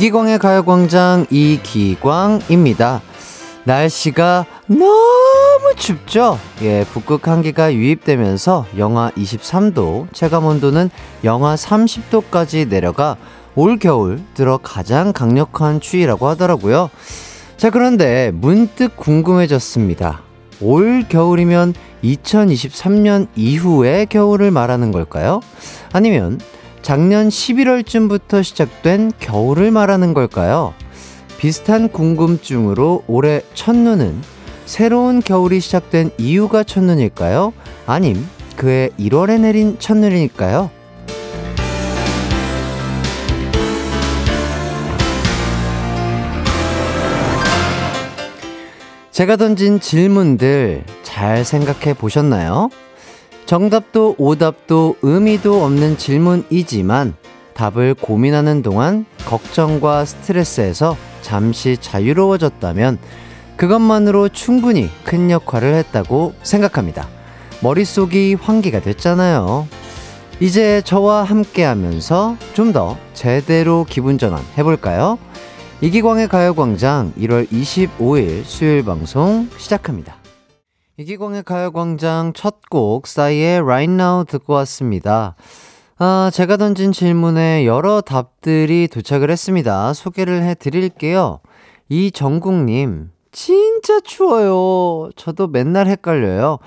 이기광의 가요광장 이기광입니다. 날씨가 너무 춥죠? 예, 북극 한기가 유입되면서 영하 23도, 체감 온도는 영하 30도까지 내려가 올 겨울 들어 가장 강력한 추위라고 하더라고요. 자, 그런데 문득 궁금해졌습니다. 올 겨울이면 2023년 이후의 겨울을 말하는 걸까요? 아니면 작년 11월쯤부터 시작된 겨울을 말하는 걸까요? 비슷한 궁금증으로 올해 첫눈은 새로운 겨울이 시작된 이유가 첫눈일까요? 아님 그해 1월에 내린 첫눈일까요? 제가 던진 질문들 잘 생각해 보셨나요? 정답도 오답도 의미도 없는 질문이지만 답을 고민하는 동안 걱정과 스트레스에서 잠시 자유로워졌다면 그것만으로 충분히 큰 역할을 했다고 생각합니다. 머릿속이 환기가 됐잖아요. 이제 저와 함께 하면서 좀 더 제대로 기분 전환 해볼까요? 이기광의 가요광장 1월 25일 수요일 방송 시작합니다. 이기광의 가요광장 첫 곡 싸이의 Right Now 듣고 왔습니다. 아, 제가 던진 질문에 여러 답들이 도착을 했습니다. 소개를 해 드릴게요. 이정국님, 진짜 추워요. 저도 맨날 헷갈려요.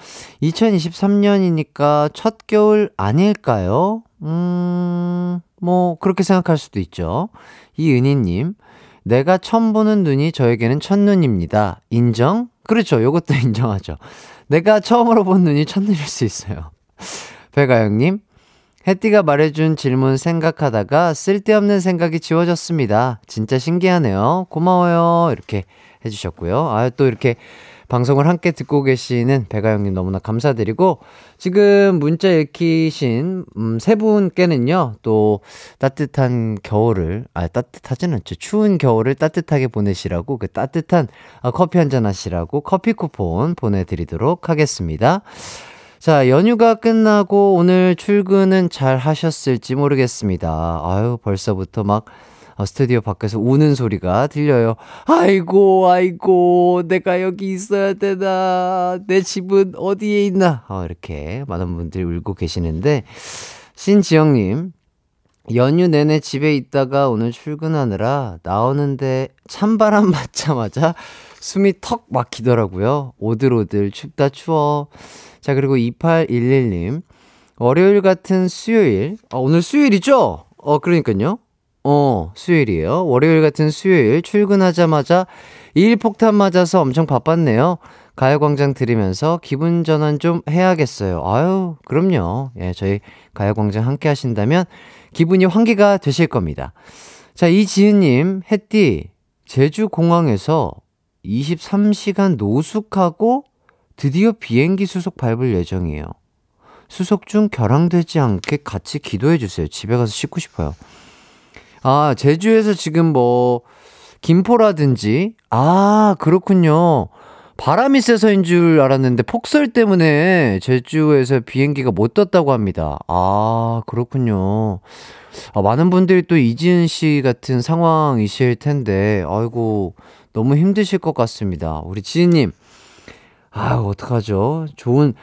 2023년이니까 첫 겨울 아닐까요? 음, 뭐, 그렇게 생각할 수도 있죠. 이은희님, 내가 처음 보는 눈이 저에게는 첫눈입니다. 인정? 그렇죠. 요것도 인정하죠. 내가 처음으로 본 눈이 첫눈일 수 있어요. 배가영님, 혜띠가 말해준 질문 생각하다가 쓸데없는 생각이 지워졌습니다. 진짜 신기하네요. 고마워요. 이렇게 해주셨고요. 아, 또 이렇게 방송을 함께 듣고 계시는 배가영님 너무나 감사드리고, 지금 문자 읽히신, 음, 세 분께는요, 또 따뜻한 겨울을, 아, 따뜻하진 않죠. 추운 겨울을 따뜻하게 보내시라고, 그 따뜻한 아, 커피 한잔 하시라고 커피 쿠폰 보내드리도록 하겠습니다. 자, 연휴가 끝나고 오늘 출근은 잘 하셨을지 모르겠습니다. 아유, 벌써부터 막 어, 스튜디오 밖에서 우는 소리가 들려요. 아이고, 아이고, 내가 여기 있어야 되나. 내 집은 어디에 있나. 어, 이렇게 많은 분들이 울고 계시는데, 신지영님, 연휴 내내 집에 있다가 오늘 출근하느라 나오는데 찬바람 맞자마자 숨이 턱 막히더라고요. 오들오들 춥다 추워. 자, 그리고 2811님. 월요일 같은 수요일. 아, 오늘 수요일이죠? 어, 그러니까요. 어, 수요일이에요. 월요일 같은 수요일 출근하자마자 일 폭탄 맞아서 엄청 바빴네요. 가요광장 들으면서 기분 전환 좀 해야겠어요. 아유, 그럼요. 예, 저희 가요광장 함께 하신다면 기분이 환기가 되실 겁니다. 자, 이지은님, 햇띠, 제주공항에서 23시간 노숙하고 드디어 비행기 수속 밟을 예정이에요. 수속 중 결항되지 않게 같이 기도해주세요. 집에 가서 씻고 싶어요. 아, 제주에서 지금 뭐, 김포라든지, 아, 그렇군요. 바람이 세서인 줄 알았는데 폭설 때문에 제주에서 비행기가 못 떴다고 합니다. 아, 그렇군요. 아, 많은 분들이 또 이지은 씨 같은 상황이실 텐데, 아이고, 너무 힘드실 것 같습니다. 우리 지은님, 아, 어떡하죠? 좋은,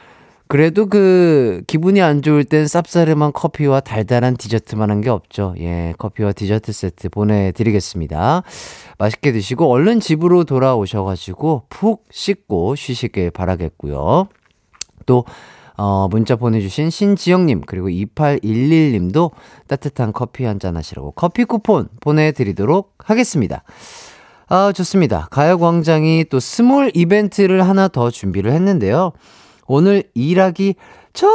그래도 그 기분이 안 좋을 땐 쌉싸름한 커피와 달달한 디저트만 한 게 없죠. 예, 커피와 디저트 세트 보내드리겠습니다. 맛있게 드시고 얼른 집으로 돌아오셔가지고 푹 씻고 쉬시길 바라겠고요. 또 어, 문자 보내주신 신지영님, 그리고 2811님도 따뜻한 커피 한 잔 하시라고 커피 쿠폰 보내드리도록 하겠습니다. 아, 좋습니다. 가요광장이 또 small 이벤트를 하나 더 준비를 했는데요. 오늘 일하기 정말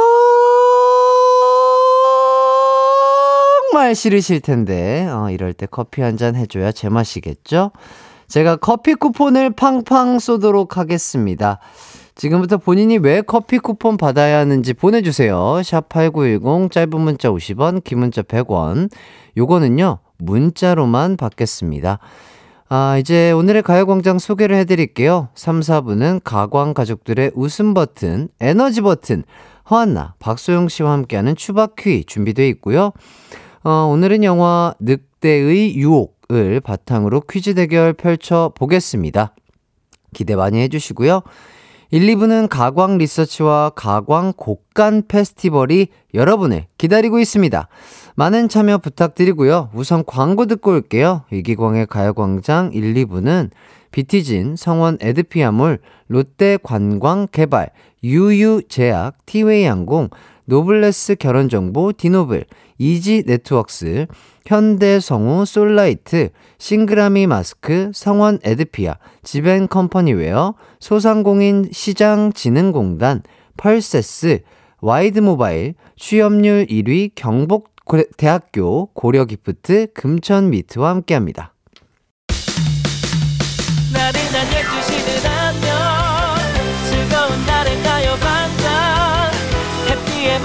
싫으실 텐데, 어, 이럴 때 커피 한 잔 해줘야 제맛이겠죠? 제가 커피 쿠폰을 팡팡 쏘도록 하겠습니다. 지금부터 본인이 왜 커피 쿠폰 받아야 하는지 보내주세요. 샵8910, 짧은 문자 50원, 긴 문자 100원. 요거는요, 문자로만 받겠습니다. 아, 이제 오늘의 가요광장 소개를 해드릴게요. 3, 4부는 가광 가족들의 웃음 버튼, 에너지 버튼, 허한나, 박소영 씨와 함께하는 추바퀴 준비되어 있고요. 어, 오늘은 영화 늑대의 유혹, 추억을 바탕으로 퀴즈 대결 펼쳐 보겠습니다. 기대 많이 해주시고요. 1, 2부는 가광 리서치와 가광 곡간 페스티벌이 여러분을 기다리고 있습니다. 많은 참여 부탁드리고요. 우선 광고 듣고 올게요. 이기광의 가요광장 1, 2부는 비티진, 성원 에드피아몰, 롯데 관광 개발, 유유제약, 티웨이항공, 노블레스 결혼정보, 디노블, 이지 네트웍스, 현대성우 솔라이트, 싱그라미 마스크, 성원 에드피아, 지벤 컴퍼니웨어, 소상공인 시장진흥공단, 펄세스, 와이드 모바일, 취업률 1위 경북 대학교 고려기프트 금천 미트와 함께합니다.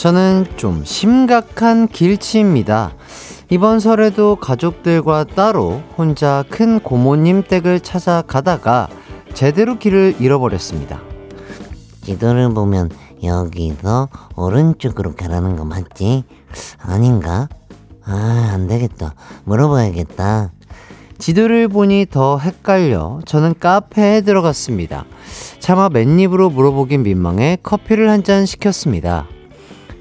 저는 좀 심각한 길치입니다. 이번 설에도 가족들과 따로 혼자 큰 고모님 댁을 찾아가다가 제대로 길을 잃어버렸습니다. 지도를 보면 여기서 오른쪽으로 가라는 거 맞지? 아닌가? 아, 안 되겠다. 물어봐야겠다. 지도를 보니 더 헷갈려 저는 카페에 들어갔습니다. 차마 맨입으로 물어보긴 민망해 커피를 한 잔 시켰습니다.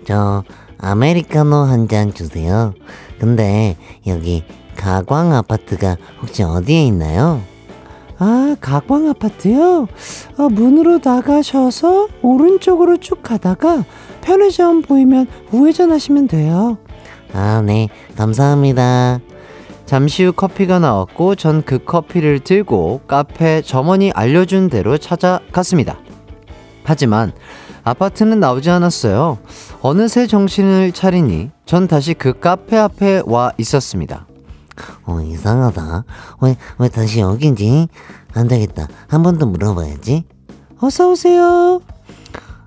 저 아메리카노 한 잔 주세요. 근데 여기 가광 아파트가 혹시 어디에 있나요? 아, 가광 아파트요? 어, 문으로 나가셔서 오른쪽으로 쭉 가다가 편의점 보이면 우회전하시면 돼요. 아, 네. 감사합니다. 잠시 후 커피가 나왔고 전 그 커피를 들고 카페 점원이 알려준 대로 찾아갔습니다. 하지만 아파트는 나오지 않았어요. 어느새 정신을 차리니 전 다시 그 카페 앞에 와 있었습니다. 어, 이상하다. 왜, 왜 다시 여긴지? 안 되겠다. 한 번 더 물어봐야지. 어서오세요.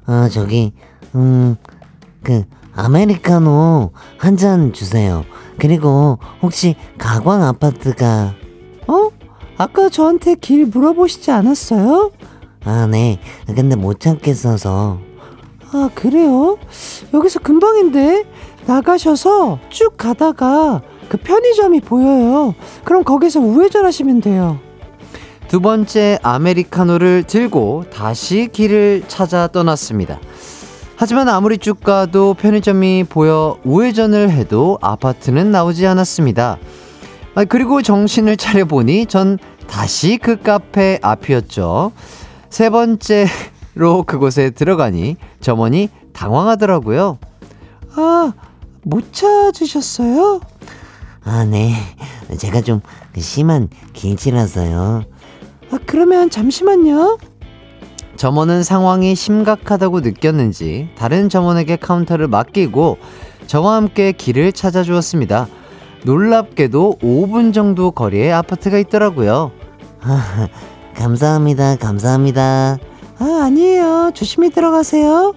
아, 저기, 음, 그, 아메리카노 한 잔 주세요. 그리고 혹시 가광 아파트가, 어? 아까 저한테 길 물어보시지 않았어요? 아, 네. 근데 못 찾겠어서. 아, 그래요? 여기서 금방인데 나가셔서 쭉 가다가 그 편의점이 보여요. 그럼 거기서 우회전하시면 돼요. 두 번째 아메리카노를 들고 다시 길을 찾아 떠났습니다. 하지만 아무리 쭉 가도 편의점이 보여 우회전을 해도 아파트는 나오지 않았습니다. 아, 그리고 정신을 차려보니 전 다시 그 카페 앞이었죠. 세 번째 로 그곳에 들어가니 점원이 당황하더라고요. 아, 못 찾으셨어요? 아, 네. 제가 좀 심한 길치라서요. 아, 그러면 잠시만요. 점원은 상황이 심각하다고 느꼈는지 다른 점원에게 카운터를 맡기고 저와 함께 길을 찾아주었습니다. 놀랍게도 5분 정도 거리에 아파트가 있더라고요. 아, 감사합니다. 감사합니다. 아, 아니에요. 조심히 들어가세요.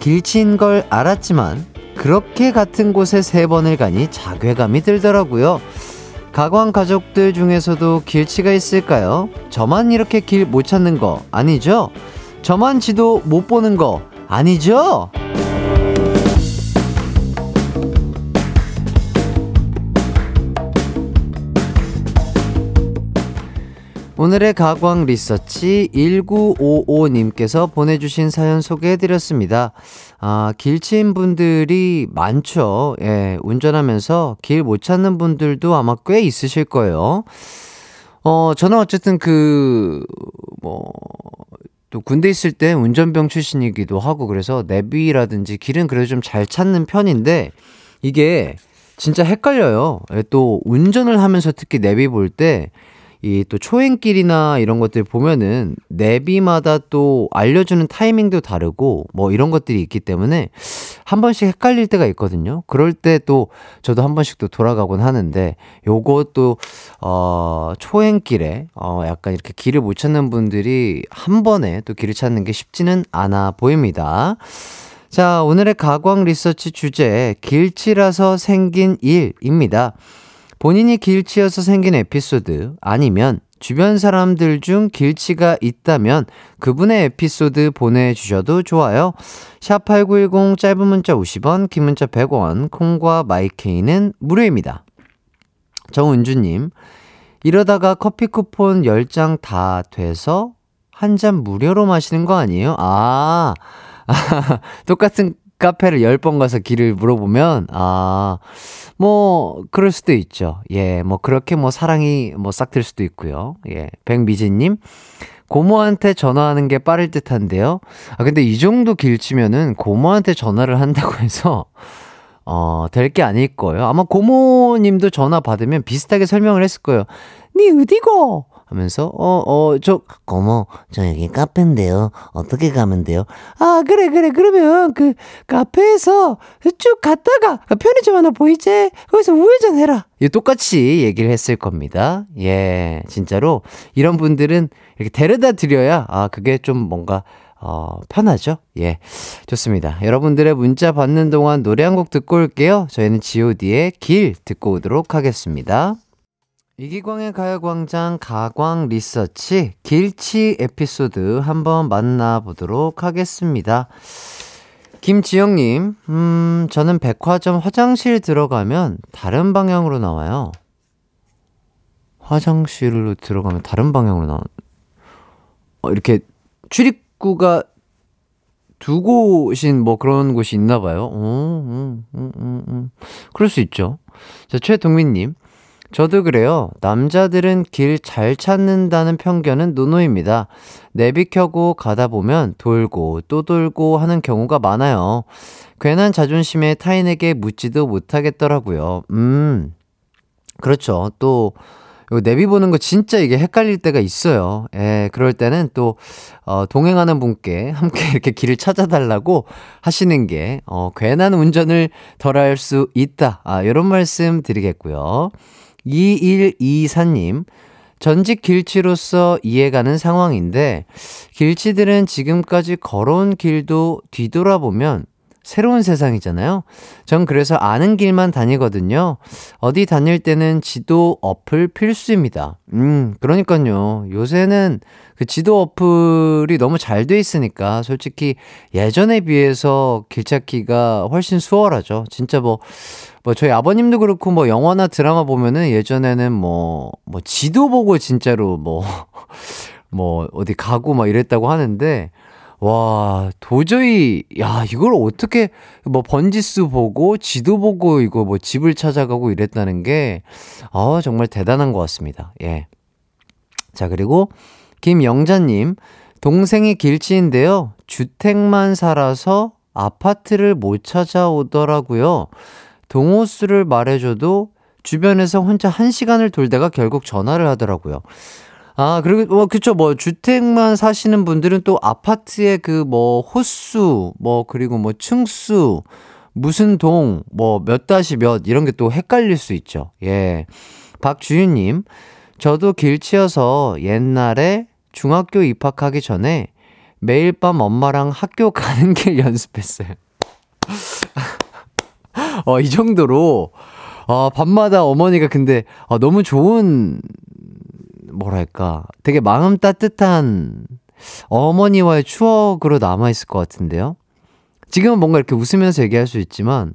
길치인 걸 알았지만 그렇게 같은 곳에 세 번을 가니 자괴감이 들더라고요. 가광 가족들 중에서도 길치가 있을까요? 저만 이렇게 길 못 찾는 거 아니죠? 저만 지도 못 보는 거 아니죠? 오늘의 가광 리서치 1955님께서 보내주신 사연 소개해드렸습니다. 아, 길치인 분들이 많죠. 예, 운전하면서 길 못 찾는 분들도 아마 꽤 있으실 거예요. 어, 저는 어쨌든 그, 뭐, 또 군대 있을 때 운전병 출신이기도 하고 그래서 내비라든지 길은 그래도 좀 잘 찾는 편인데 이게 진짜 헷갈려요. 예, 또 운전을 하면서 특히 내비 볼때 이 또 초행길이나 이런 것들 보면은 내비마다 또 알려주는 타이밍도 다르고 뭐 이런 것들이 있기 때문에 한 번씩 헷갈릴 때가 있거든요. 그럴 때 또 저도 한 번씩 또 돌아가곤 하는데 요것도 어 초행길에 어 약간 이렇게 길을 못 찾는 분들이 한 번에 또 길을 찾는 게 쉽지는 않아 보입니다. 자, 오늘의 가광 리서치 주제 길치라서 생긴 일입니다. 본인이 길치여서 생긴 에피소드 아니면 주변 사람들 중 길치가 있다면 그분의 에피소드 보내주셔도 좋아요. 샵8910 짧은 문자 50원, 긴 문자 100원, 콩과 마이케이는 무료입니다. 정은주님, 이러다가 커피 쿠폰 10장 다 돼서 한 잔 무료로 마시는 거 아니에요? 아, 똑같은 카페를 10번 가서 길을 물어보면, 아, 뭐, 그럴 수도 있죠. 예, 뭐, 그렇게 뭐, 사랑이 뭐, 싹들 수도 있고요. 예, 백미진님. 고모한테 전화하는 게 빠를 듯 한데요. 아, 근데 이 정도 길치면은 고모한테 전화를 한다고 해서, 어, 될 게 아닐 거예요. 아마 고모님도 전화 받으면 비슷하게 설명을 했을 거예요. 니 어디고? 하면서 어 어 저 고모, 저 여기 카페인데요. 어떻게 가면 돼요? 아 그래 그래 그러면 그 카페에서 쭉 갔다가 편의점 하나 보이지? 거기서 우회전 해라. 이 똑같이 얘기를 했을 겁니다. 예 진짜로 이런 분들은 이렇게 데려다 드려야 아 그게 좀 뭔가 어, 편하죠? 예. 좋습니다. 여러분들의 문자 받는 동안 노래 한 곡 듣고 올게요. 저희는 GOD의 길 듣고 오도록 하겠습니다. 이기광의 가요광장 가광 리서치 길치 에피소드 한번 만나보도록 하겠습니다. 김지영님, 음, 저는 백화점 화장실 들어가면 다른 방향으로 나와요. 화장실로 들어가면 다른 방향으로 나와. 어, 이렇게 출입구가 두 곳인 뭐 그런 곳이 있나 봐요. 어, 음, 음, 음, 음. 그럴 수 있죠. 자, 최동민님. 저도 그래요. 남자들은 길 잘 찾는다는 편견은 노노입니다. 내비 켜고 가다 보면 돌고 또 돌고 하는 경우가 많아요. 괜한 자존심에 타인에게 묻지도 못하겠더라고요. 음, 그렇죠. 또, 요 내비 보는 거 진짜 이게 헷갈릴 때가 있어요. 예, 그럴 때는 또, 어, 동행하는 분께 함께 이렇게 길을 찾아달라고 하시는 게, 어, 괜한 운전을 덜 할 수 있다. 아, 요런 말씀 드리겠고요. 2124님, 전직 길치로서 이해가는 상황인데, 길치들은 지금까지 걸어온 길도 뒤돌아보면 새로운 세상이잖아요. 전 그래서 아는 길만 다니거든요. 어디 다닐 때는 지도 어플 필수입니다. 음, 그러니까요. 요새는 그 지도 어플이 너무 잘 돼 있으니까 솔직히 예전에 비해서 길 찾기가 훨씬 수월하죠. 진짜 뭐, 뭐 저희 아버님도 그렇고 뭐 영화나 드라마 보면은 예전에는 뭐, 뭐 지도 보고 진짜로 뭐, 뭐 어디 가고 막 이랬다고 하는데 와, 도저히, 야, 이걸 어떻게, 뭐, 번지수 보고, 지도 보고, 이거 뭐, 집을 찾아가고 이랬다는 게, 아, 정말 대단한 것 같습니다. 예. 자, 그리고, 김영자님, 동생이 길치인데요. 주택만 살아서 아파트를 못 찾아오더라고요. 동호수를 말해줘도 주변에서 혼자 한 시간을 돌다가 결국 전화를 하더라고요. 아, 그리고, 뭐, 그쵸, 뭐, 주택만 사시는 분들은 또 아파트의 그 뭐, 호수, 뭐, 그리고 뭐, 층수, 무슨 동, 뭐, 몇 다시 몇, 이런 게 또 헷갈릴 수 있죠. 예. 박주윤 님, 저도 길치여서 옛날에 중학교 입학하기 전에 매일 밤 엄마랑 학교 가는 길 연습했어요. 어, 이 정도로, 어, 밤마다 어머니가 근데, 어, 너무 좋은 뭐랄까, 되게 마음 따뜻한 어머니와의 추억으로 남아있을 것 같은데요? 지금은 뭔가 이렇게 웃으면서 얘기할 수 있지만,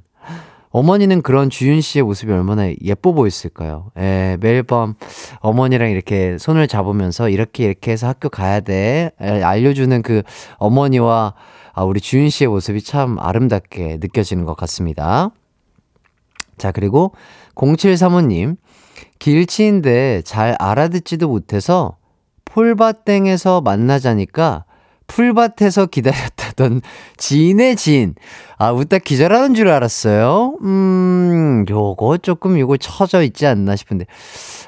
어머니는 그런 주윤 씨의 모습이 얼마나 예뻐 보였을까요? 예, 매일 밤 어머니랑 이렇게 손을 잡으면서 이렇게 이렇게 해서 학교 가야 돼. 알려주는 그 어머니와 아, 우리 주윤 씨의 모습이 참 아름답게 느껴지는 것 같습니다. 자, 그리고 0735님. 길치인데 잘 알아듣지도 못해서 폴바땡에서 만나자니까 풀밭에서 기다렸다던 지인의 지인. 아, 웃다 기절하는 줄 알았어요. 음, 요거 조금 요거 처져 있지 않나 싶은데.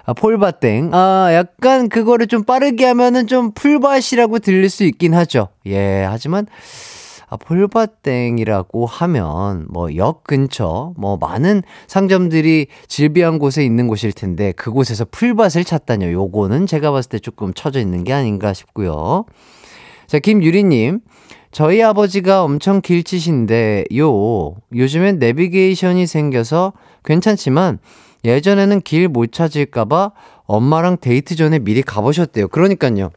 아, 폴바땡. 아, 약간 그거를 좀 빠르게 하면은 좀 풀밭이라고 들릴 수 있긴 하죠. 예, 하지만, 아, 폴바땡이라고 하면, 뭐, 역 근처, 뭐, 많은 상점들이 질비한 곳에 있는 곳일 텐데, 그곳에서 풀밭을 찾다뇨. 요거는 제가 봤을 때 조금 처져 있는 게 아닌가 싶고요. 자, 김유리님. 저희 아버지가 엄청 길치신데요. 요즘엔 내비게이션이 생겨서 괜찮지만 예전에는 길 못 찾을까봐 엄마랑 데이트 전에 미리 가보셨대요. 그러니까요.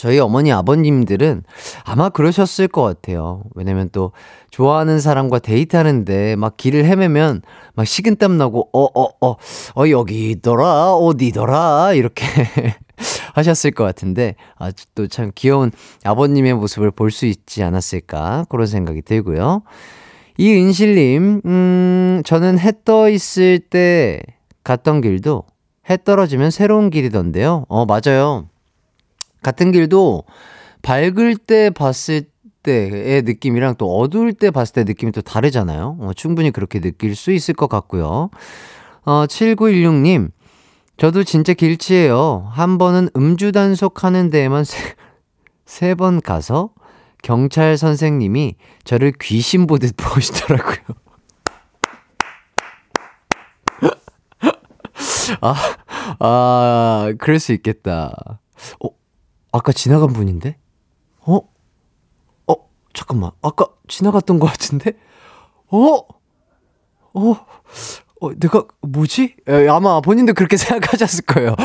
저희 어머니 아버님들은 아마 그러셨을 것 같아요. 왜냐면 또 좋아하는 사람과 데이트하는데 막 길을 헤매면 막 식은땀 나고 어 어어 어, 여기더라 어디더라 이렇게 하셨을 것 같은데 아또 참 귀여운 아버님의 모습을 볼 수 있지 않았을까 그런 생각이 들고요. 이은실님, 음, 저는 해 떠 있을 때 갔던 길도 해 떨어지면 새로운 길이던데요. 어, 맞아요. 같은 길도 밝을 때 봤을 때의 느낌이랑 또 어두울 때 봤을 때 느낌이 또 다르잖아요. 어, 충분히 그렇게 느낄 수 있을 것 같고요. 어, 7916님, 저도 진짜 길치예요. 한 번은 음주 단속하는 데에만 세 번 가서 경찰 선생님이 저를 귀신 보듯 보시더라고요. 아, 아, 그럴 수 있겠다. 어, 아까 지나간 분인데? 어? 어, 잠깐만. 아까 지나갔던 것 같은데? 어? 어? 어, 내가, 뭐지? 에, 아마 본인도 그렇게 생각하셨을 거예요.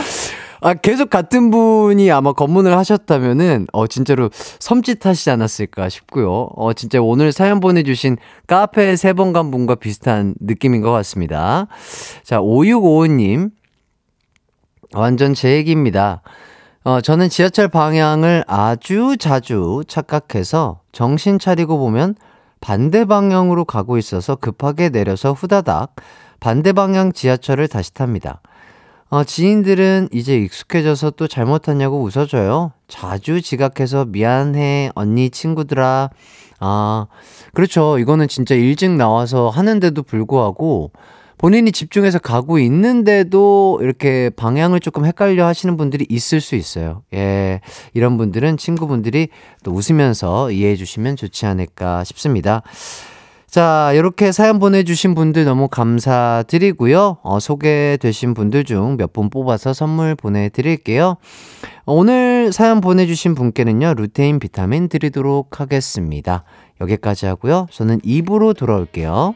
아, 계속 같은 분이 아마 검문을 하셨다면은, 어, 진짜로 섬찟하시지 않았을까 싶고요. 어, 진짜 오늘 사연 보내주신 카페 세 번 간 분과 비슷한 느낌인 것 같습니다. 자, 5655님. 완전 제 얘기입니다. 어, 저는 지하철 방향을 아주 자주 착각해서 정신 차리고 보면 반대 방향으로 가고 있어서 급하게 내려서 후다닥 반대 방향 지하철을 다시 탑니다. 어, 지인들은 이제 익숙해져서 또 잘못했냐고 웃어줘요. 자주 지각해서 미안해, 언니, 친구들아. 아, 그렇죠. 이거는 진짜 일찍 나와서 하는데도 불구하고 본인이 집중해서 가고 있는데도 이렇게 방향을 조금 헷갈려 하시는 분들이 있을 수 있어요. 예. 이런 분들은 친구분들이 또 웃으면서 이해해 주시면 좋지 않을까 싶습니다. 자, 이렇게 사연 보내주신 분들 너무 감사드리고요. 어, 소개되신 분들 중 몇 분 뽑아서 선물 보내드릴게요. 오늘 사연 보내주신 분께는요, 루테인 비타민 드리도록 하겠습니다. 여기까지 하고요. 저는 입으로 돌아올게요.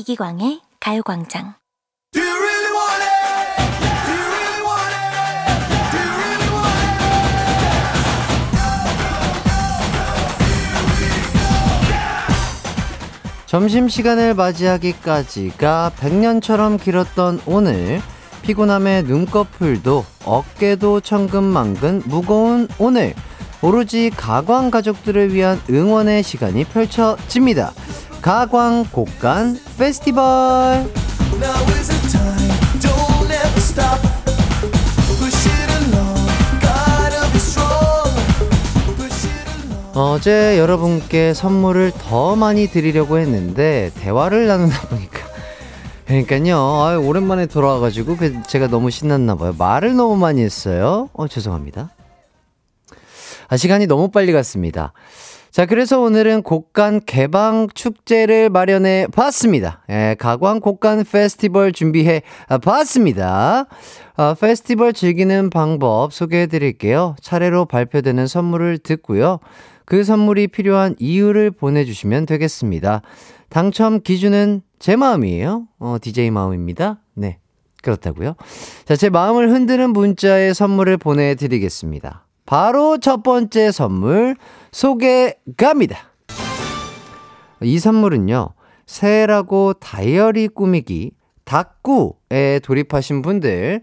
이기광의 가요광장. 점심시간을 맞이하기까지가 100년처럼 길었던 오늘 피곤함에 눈꺼풀도 어깨도 천근만근 무거운 오늘 오로지 가광 가족들을 위한 응원의 시간이 펼쳐집니다. 가광 곡간 페스티벌. 어제 여러분께 선물을 더 많이 드리려고 했는데 대화를 나누다 보니까. 그러니까요. 아유, 오랜만에 돌아와가지고 그 제가 너무 신났나 봐요. 말을 너무 많이 했어요. 어 죄송합니다. 아 시간이 너무 빨리 갔습니다 자 그래서 오늘은 곡간 개방 축제를 마련해 봤습니다 예, 가광 곡간 페스티벌 준비해 봤습니다 아, 페스티벌 즐기는 방법 소개해 드릴게요 차례로 발표되는 선물을 듣고요 그 선물이 필요한 이유를 보내주시면 되겠습니다. 당첨 기준은 제 마음이에요. 어, DJ 마음입니다. 네. 그렇다고요. 자, 제 마음을 흔드는 문자에 선물을 보내드리겠습니다. 바로 첫 번째 선물 소개 갑니다. 이 선물은요, 새해라고 다이어리 꾸미기 닭구에 돌입하신 분들,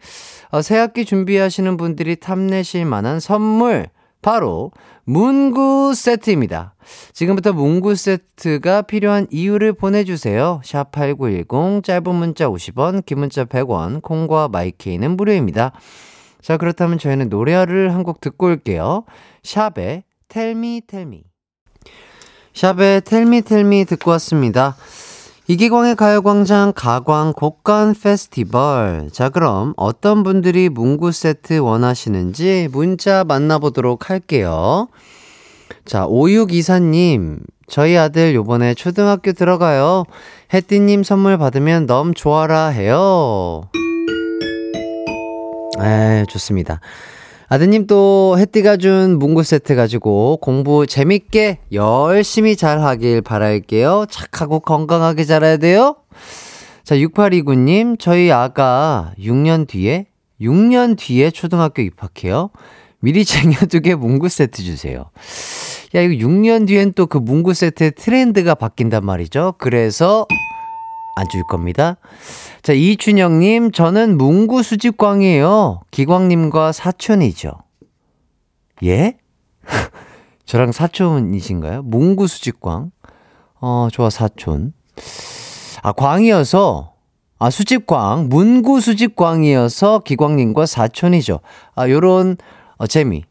어, 새학기 준비하시는 분들이 탐내실 만한 선물, 바로 문구 세트입니다. 지금부터 문구 세트가 필요한 이유를 보내주세요. 샵 8910, 짧은 문자 50원, 긴 문자 100원, 콩과 마이케이는 무료입니다. 자, 그렇다면 저희는 노래를 한 곡 듣고 올게요. 샵의 텔미 텔미. 샵의 텔미 텔미 듣고 왔습니다. 이기광의 가요광장 가광 곡간 페스티벌. 자, 그럼 어떤 분들이 문구 세트 원하시는지 문자 만나보도록 할게요. 자, 5624님. 저희 아들 요번에 초등학교 들어가요. 혜띠님 선물 받으면 너무 좋아라 해요. 에, 좋습니다. 아드님 또 혜띠가 준 문구 세트 가지고 공부 재밌게 열심히 잘 하길 바랄게요. 착하고 건강하게 자라야 돼요. 자, 6829님, 저희 아가 6년 뒤에, 6년 뒤에 초등학교 입학해요. 미리 챙겨두게 문구 세트 주세요. 야, 이거 6년 뒤엔 또 그 문구 세트의 트렌드가 바뀐단 말이죠. 그래서 안 줄 겁니다. 자, 이춘영님, 저는 문구 수집광이에요. 기광님과 사촌이죠. 예? 저랑 사촌이신가요? 문구 수집광. 어, 좋아, 사촌. 아, 광이어서, 아, 수집광, 문구 수집광이어서 기광님과 사촌이죠. 아, 요런, 어, 재미.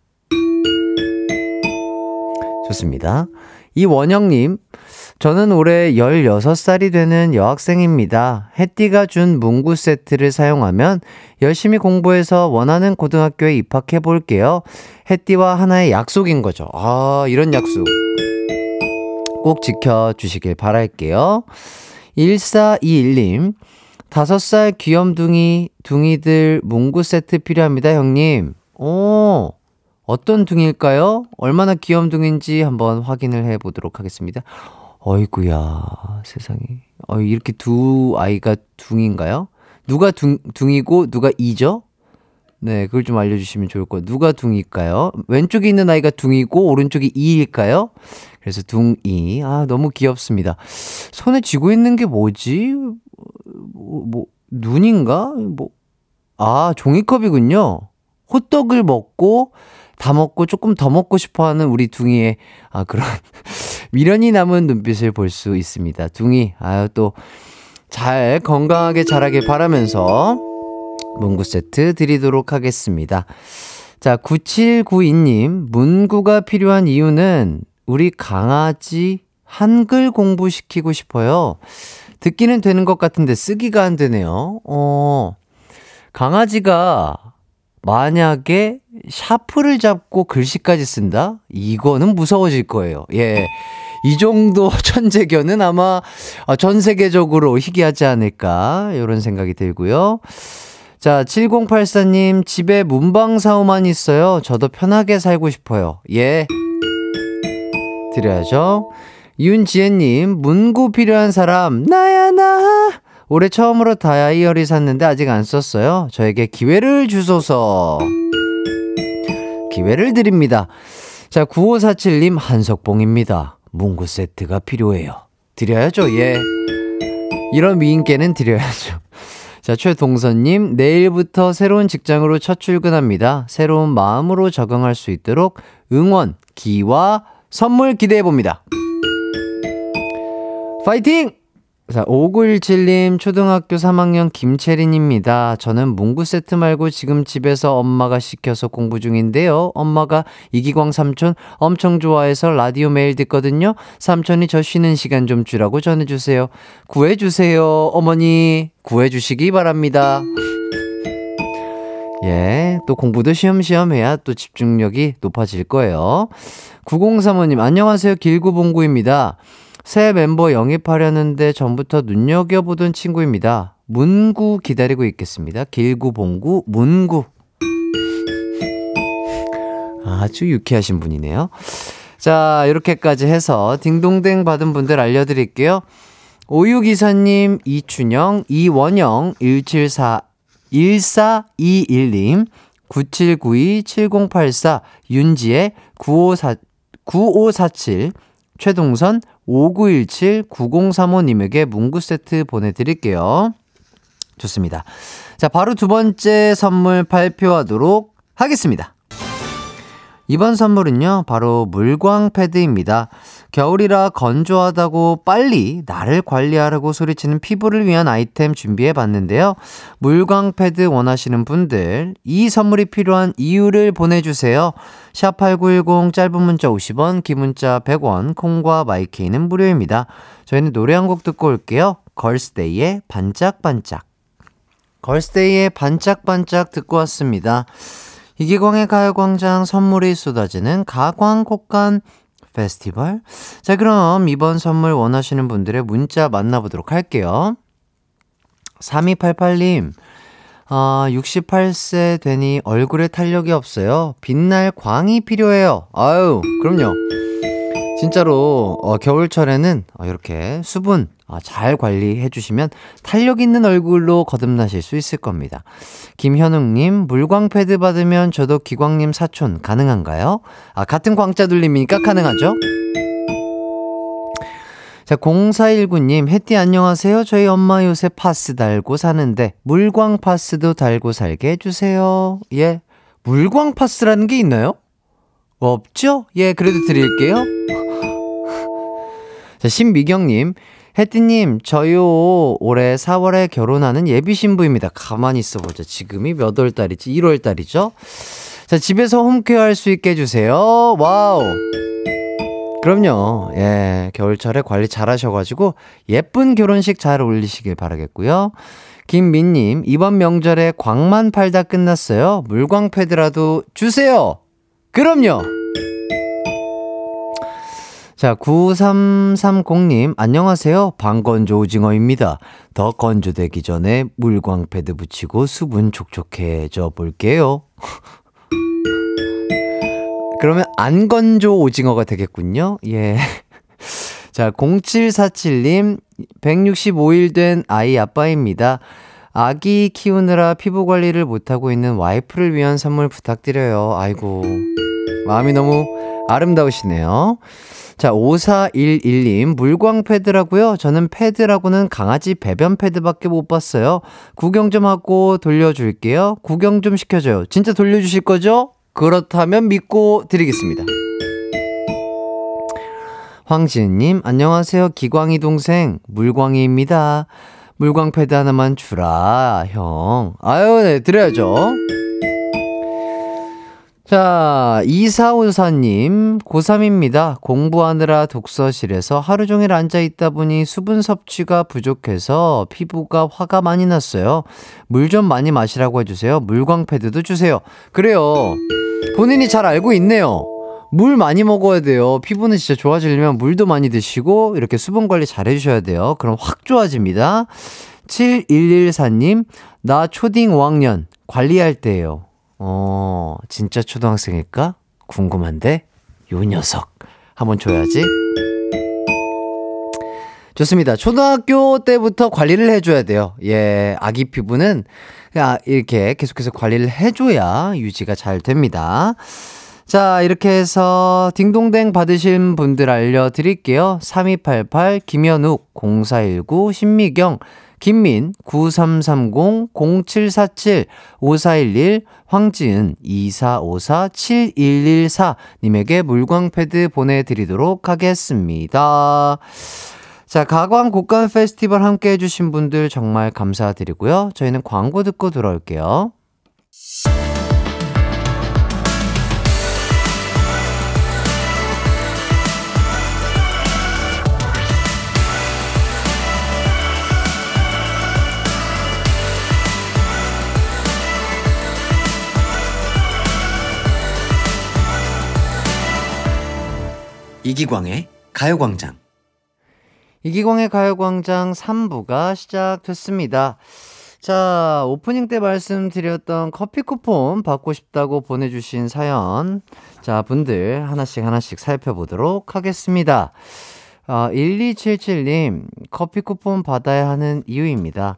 좋습니다. 이원영님, 저는 올해 16살이 되는 여학생입니다. 혜띠가 준 문구 세트를 사용하면 열심히 공부해서 원하는 고등학교에 입학해 볼게요. 혜띠와 하나의 약속인 거죠. 아, 이런 약속. 꼭 지켜주시길 바랄게요. 1421님, 5살 귀염둥이, 둥이들 문구 세트 필요합니다, 형님. 오, 어떤 둥일까요? 얼마나 귀염둥인지 한번 확인을 해 보도록 하겠습니다. 어이구야, 세상에. 어, 이렇게 두 아이가 둥인가요? 누가 둥, 둥이고 누가 이죠? 네, 그걸 좀 알려주시면 좋을 것 같아요. 누가 둥일까요? 왼쪽에 있는 아이가 둥이고 오른쪽이 이일까요? 그래서 둥이. 아, 너무 귀엽습니다. 손에 쥐고 있는 게 뭐지? 뭐, 뭐 눈인가? 뭐, 아, 종이컵이군요. 호떡을 먹고 다 먹고 조금 더 먹고 싶어 하는 우리 둥이의 아, 그런 미련이 남은 눈빛을 볼 수 있습니다. 둥이, 아유, 또 잘 건강하게 자라길 바라면서 문구 세트 드리도록 하겠습니다. 자, 9792님, 문구가 필요한 이유는 우리 강아지 한글 공부시키고 싶어요. 듣기는 되는 것 같은데 쓰기가 안 되네요. 어, 강아지가 만약에 샤프를 잡고 글씨까지 쓴다? 이거는 무서워질 거예요. 예. 이 정도 천재견은 아마 전 세계적으로 희귀하지 않을까, 이런 생각이 들고요. 자, 7084님, 집에 문방사오만 있어요. 저도 편하게 살고 싶어요. 예. 드려야죠. 윤지혜님, 문구 필요한 사람, 나야, 나! 올해 처음으로 다이어리 샀는데 아직 안 썼어요. 저에게 기회를 주소서. 기회를 드립니다. 자, 9547님, 한석봉입니다. 문구 세트가 필요해요. 드려야죠, 예. 이런 미인께는 드려야죠. 자, 최동선님, 내일부터 새로운 직장으로 첫 출근합니다. 새로운 마음으로 적응할 수 있도록 응원, 기와 선물 기대해 봅니다. 파이팅! 자, 5917님, 초등학교 3학년 김채린입니다. 저는 문구 세트 말고 지금 집에서 엄마가 시켜서 공부 중인데요. 엄마가 이기광 삼촌 엄청 좋아해서 라디오 매일 듣거든요. 삼촌이 저 쉬는 시간 좀 주라고 전해주세요. 구해주세요. 어머니, 구해주시기 바랍니다. 예, 또 공부도 쉬엄쉬엄 해야 또 집중력이 높아질 거예요. 9035님, 안녕하세요. 길구봉구입니다. 새 멤버 영입하려는데 전부터 눈여겨보던 친구입니다. 문구 기다리고 있겠습니다. 길구 봉구 문구. 아주 유쾌하신 분이네요. 자, 이렇게까지 해서 딩동댕 받은 분들 알려드릴게요. 오유기사님, 이춘영, 이원영, 174, 1421님, 9792-7084, 윤지혜, 954, 9547, 최동선, 5917-9035님에게 문구 세트 보내드릴게요. 좋습니다. 자, 바로 두 번째 선물 발표하도록 하겠습니다. 이번 선물은요, 바로 물광 패드입니다. 겨울이라 건조하다고 빨리 나를 관리하라고 소리치는 피부를 위한 아이템 준비해 봤는데요. 물광 패드 원하시는 분들, 이 선물이 필요한 이유를 보내주세요. 샵8910 짧은 문자 50원, 긴 문자 100원, 콩과 마이케이는 무료입니다. 저희는 노래 한 곡 듣고 올게요. 걸스데이의 반짝반짝. 걸스데이의 반짝반짝 듣고 왔습니다. 이기광의 가요광장 선물이 쏟아지는 가광곡간 페스티벌. 자, 그럼 이번 선물 원하시는 분들의 문자 만나보도록 할게요. 3288님, 아, 68세 되니 얼굴에 탄력이 없어요. 빛날 광이 필요해요. 아유, 그럼요. 진짜로, 어, 겨울철에는 어, 이렇게 수분 어, 잘 관리해 주시면 탄력 있는 얼굴로 거듭나실 수 있을 겁니다. 김현웅님, 물광 패드 받으면 저도 기광님 사촌 가능한가요? 아, 같은 광자 돌림이니까 가능하죠? 자, 0419님, 혜띠 안녕하세요. 저희 엄마 요새 파스 달고 사는데, 물광 파스도 달고 살게 해주세요. 예. 물광 파스라는 게 있나요? 없죠? 예, 그래도 드릴게요. 자, 신미경님, 혜띠님, 저요, 올해 4월에 결혼하는 예비 신부입니다. 가만히 있어보자. 지금이 몇 월 달이지? 1월 달이죠? 자, 집에서 home care 할 수 있게 해주세요. wow. 그럼요. 예, 겨울철에 관리 잘 하셔가지고 예쁜 결혼식 잘 올리시길 바라겠고요. 김민님, 이번 명절에 광만 팔다 끝났어요. 물광 패드라도 주세요. 그럼요. 자, 9330님, 안녕하세요. 방건조 오징어입니다. 더 건조되기 전에 물광 패드 붙이고 수분 촉촉해져 볼게요. 그러면 안 건조 오징어가 되겠군요. 예. 자, 0747님, 165일 된 아이 아빠입니다. 아기 키우느라 피부 관리를 못하고 있는 와이프를 위한 선물 부탁드려요. 아이고, 마음이 너무 아름다우시네요. 자, 5411님, 물광 패드라고요? 저는 패드라고는 강아지 배변 패드밖에 못 봤어요. 구경 좀 하고 돌려줄게요. 구경 좀 시켜줘요. 진짜 돌려주실 거죠? 그렇다면 믿고 드리겠습니다. 황지은님, 안녕하세요. 기광이 동생, 물광이입니다. 물광 패드 하나만 주라, 형. 아유, 네, 드려야죠. 자, 이사오사님, 고3입니다. 공부하느라 독서실에서 하루 종일 앉아있다 보니 수분 섭취가 부족해서 피부가 화가 많이 났어요. 물 좀 많이 마시라고 해주세요. 물광 패드도 주세요. 그래요. 본인이 잘 알고 있네요. 물 많이 먹어야 돼요. 피부는 진짜 좋아지려면 물도 많이 드시고, 이렇게 수분 관리 잘 해주셔야 돼요. 그럼 확 좋아집니다. 7114님, 나 초딩 5학년 관리할 때예요. 어, 진짜 초등학생일까? 궁금한데? 요 녀석. 한번 줘야지. 좋습니다. 초등학교 때부터 관리를 해줘야 돼요. 예, 아기 피부는 이렇게 계속해서 관리를 해줘야 유지가 잘 됩니다. 자, 이렇게 해서 딩동댕 받으신 분들 알려드릴게요. 3288, 김현욱, 0419, 신미경, 김민, 9330, 0747, 5411, 황지은, 2454, 7114님에게 물광패드 보내드리도록 하겠습니다. 자, 가광 곡간 페스티벌 함께 해주신 분들 정말 감사드리고요. 저희는 광고 듣고 돌아올게요. 이기광의 가요광장. 이기광의 가요광장 3부가 시작됐습니다. 자, 오프닝 때 말씀드렸던 커피 쿠폰 받고 싶다고 보내주신 사연. 자, 분들 하나씩 하나씩 살펴보도록 하겠습니다. 아, 1277님, 커피 쿠폰 받아야 하는 이유입니다.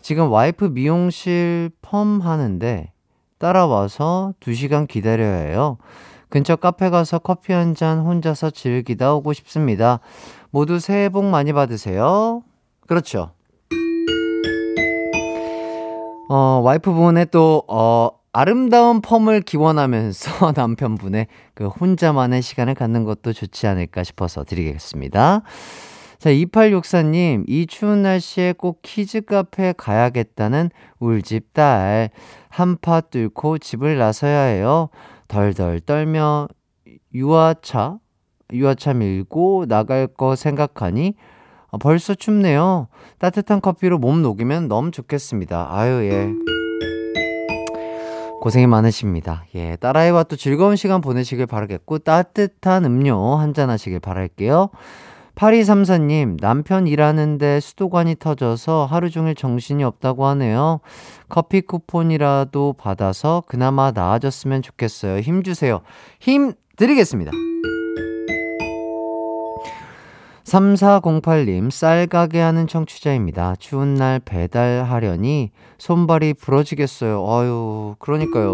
지금 와이프 미용실 펌 하는데 따라와서 2시간 기다려야 해요. 근처 카페 가서 커피 한 잔 혼자서 즐기다 오고 싶습니다. 모두 새해 복 많이 받으세요. 그렇죠. 어, 와이프분의 또, 어, 아름다운 펌을 기원하면서 남편분의 그 혼자만의 시간을 갖는 것도 좋지 않을까 싶어서 드리겠습니다. 자, 2864님, 이 추운 날씨에 꼭 키즈 카페 가야겠다는 울집 딸. 한파 뚫고 집을 나서야 해요. 덜덜 떨며 유아차, 유아차 밀고 나갈 거 생각하니 아, 벌써 춥네요. 따뜻한 커피로 몸 녹이면 너무 좋겠습니다. 아유, 예. 고생이 많으십니다. 예, 딸아이와 또 즐거운 시간 보내시길 바라겠고, 따뜻한 음료 한잔 하시길 바랄게요. 8234님, 남편 일하는데 수도관이 터져서 하루 종일 정신이 없다고 하네요. 커피 쿠폰이라도 받아서 그나마 나아졌으면 좋겠어요. 힘주세요. 힘 드리겠습니다. 3408님, 쌀 가게 하는 청취자입니다. 추운 날 배달하려니 손발이 부러지겠어요. 아유, 그러니까요.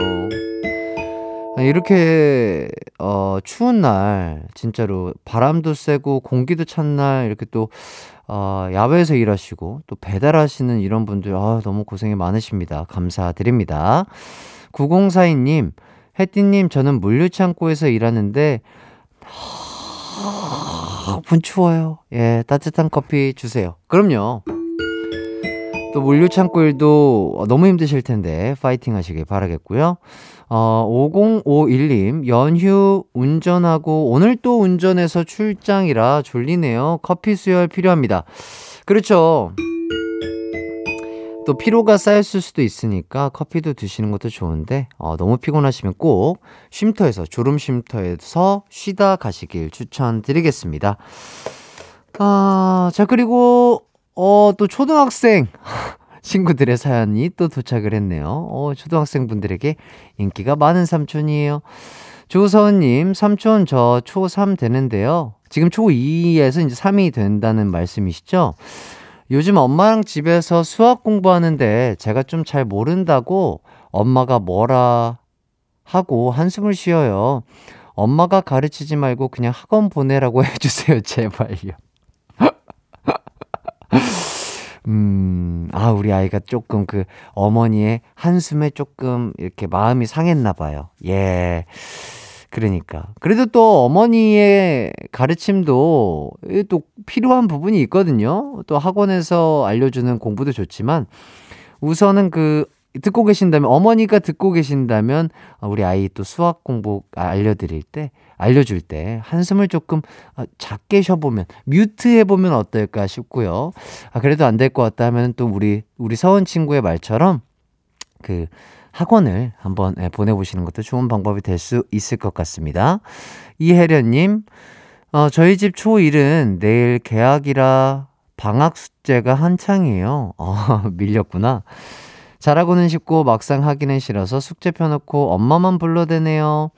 이렇게, 어, 추운 날, 진짜로 바람도 세고 공기도 찬 날, 이렇게 또, 어, 야외에서 일하시고 또 배달하시는 이런 분들, 아, 너무 고생이 많으십니다. 감사드립니다. 9042님, 혜띠님, 저는 물류창고에서 일하는데, 분 추워요. 예, 따뜻한 커피 주세요. 그럼요. 또 물류 창고 일도 너무 힘드실 텐데 파이팅 하시길 바라겠고요. 어, 5051님, 연휴 운전하고 오늘 또 운전해서 출장이라 졸리네요. 커피 수혈 필요합니다. 그렇죠. 또 피로가 쌓였을 수도 있으니까 커피도 드시는 것도 좋은데 어, 너무 피곤하시면 꼭 쉼터에서 졸음 쉼터에서 쉬다 가시길 추천드리겠습니다. 아, 자 그리고 어, 또 초등학생 친구들의 사연이 또 도착을 했네요. 어, 초등학생 분들에게 인기가 많은 삼촌이에요. 조서은님, 삼촌 저 초3 되는데요. 지금 초2에서 이제 3이 된다는 말씀이시죠? 요즘 엄마랑 집에서 수학 공부하는데 제가 좀 잘 모른다고 엄마가 뭐라 하고 한숨을 쉬어요. 엄마가 가르치지 말고 그냥 학원 보내라고 해주세요, 제발요. 음, 아, 우리 아이가 조금 그 어머니의 한숨에 조금 이렇게 마음이 상했나 봐요. 예. 그러니까. 그래도 또 어머니의 가르침도 또 필요한 부분이 있거든요. 또 학원에서 알려주는 공부도 좋지만 우선은 그 듣고 계신다면 어머니가 듣고 계신다면 우리 아이 또 수학 공부 알려드릴 때 알려줄 때 한숨을 조금 작게 쉬어보면 뮤트 해보면 어떨까 싶고요. 아 그래도 안 될 것 같다 하면 또 우리 우리 서원 친구의 말처럼 그 학원을 한번 예, 보내보시는 것도 좋은 방법이 될 수 있을 것 같습니다. 이혜련님, 어, 저희 집 초1은 내일 개학이라 방학 숙제가 한창이에요. 어, 밀렸구나. 잘하고는 싶고 막상 하기는 싫어서 숙제 펴놓고 엄마만 불러대네요.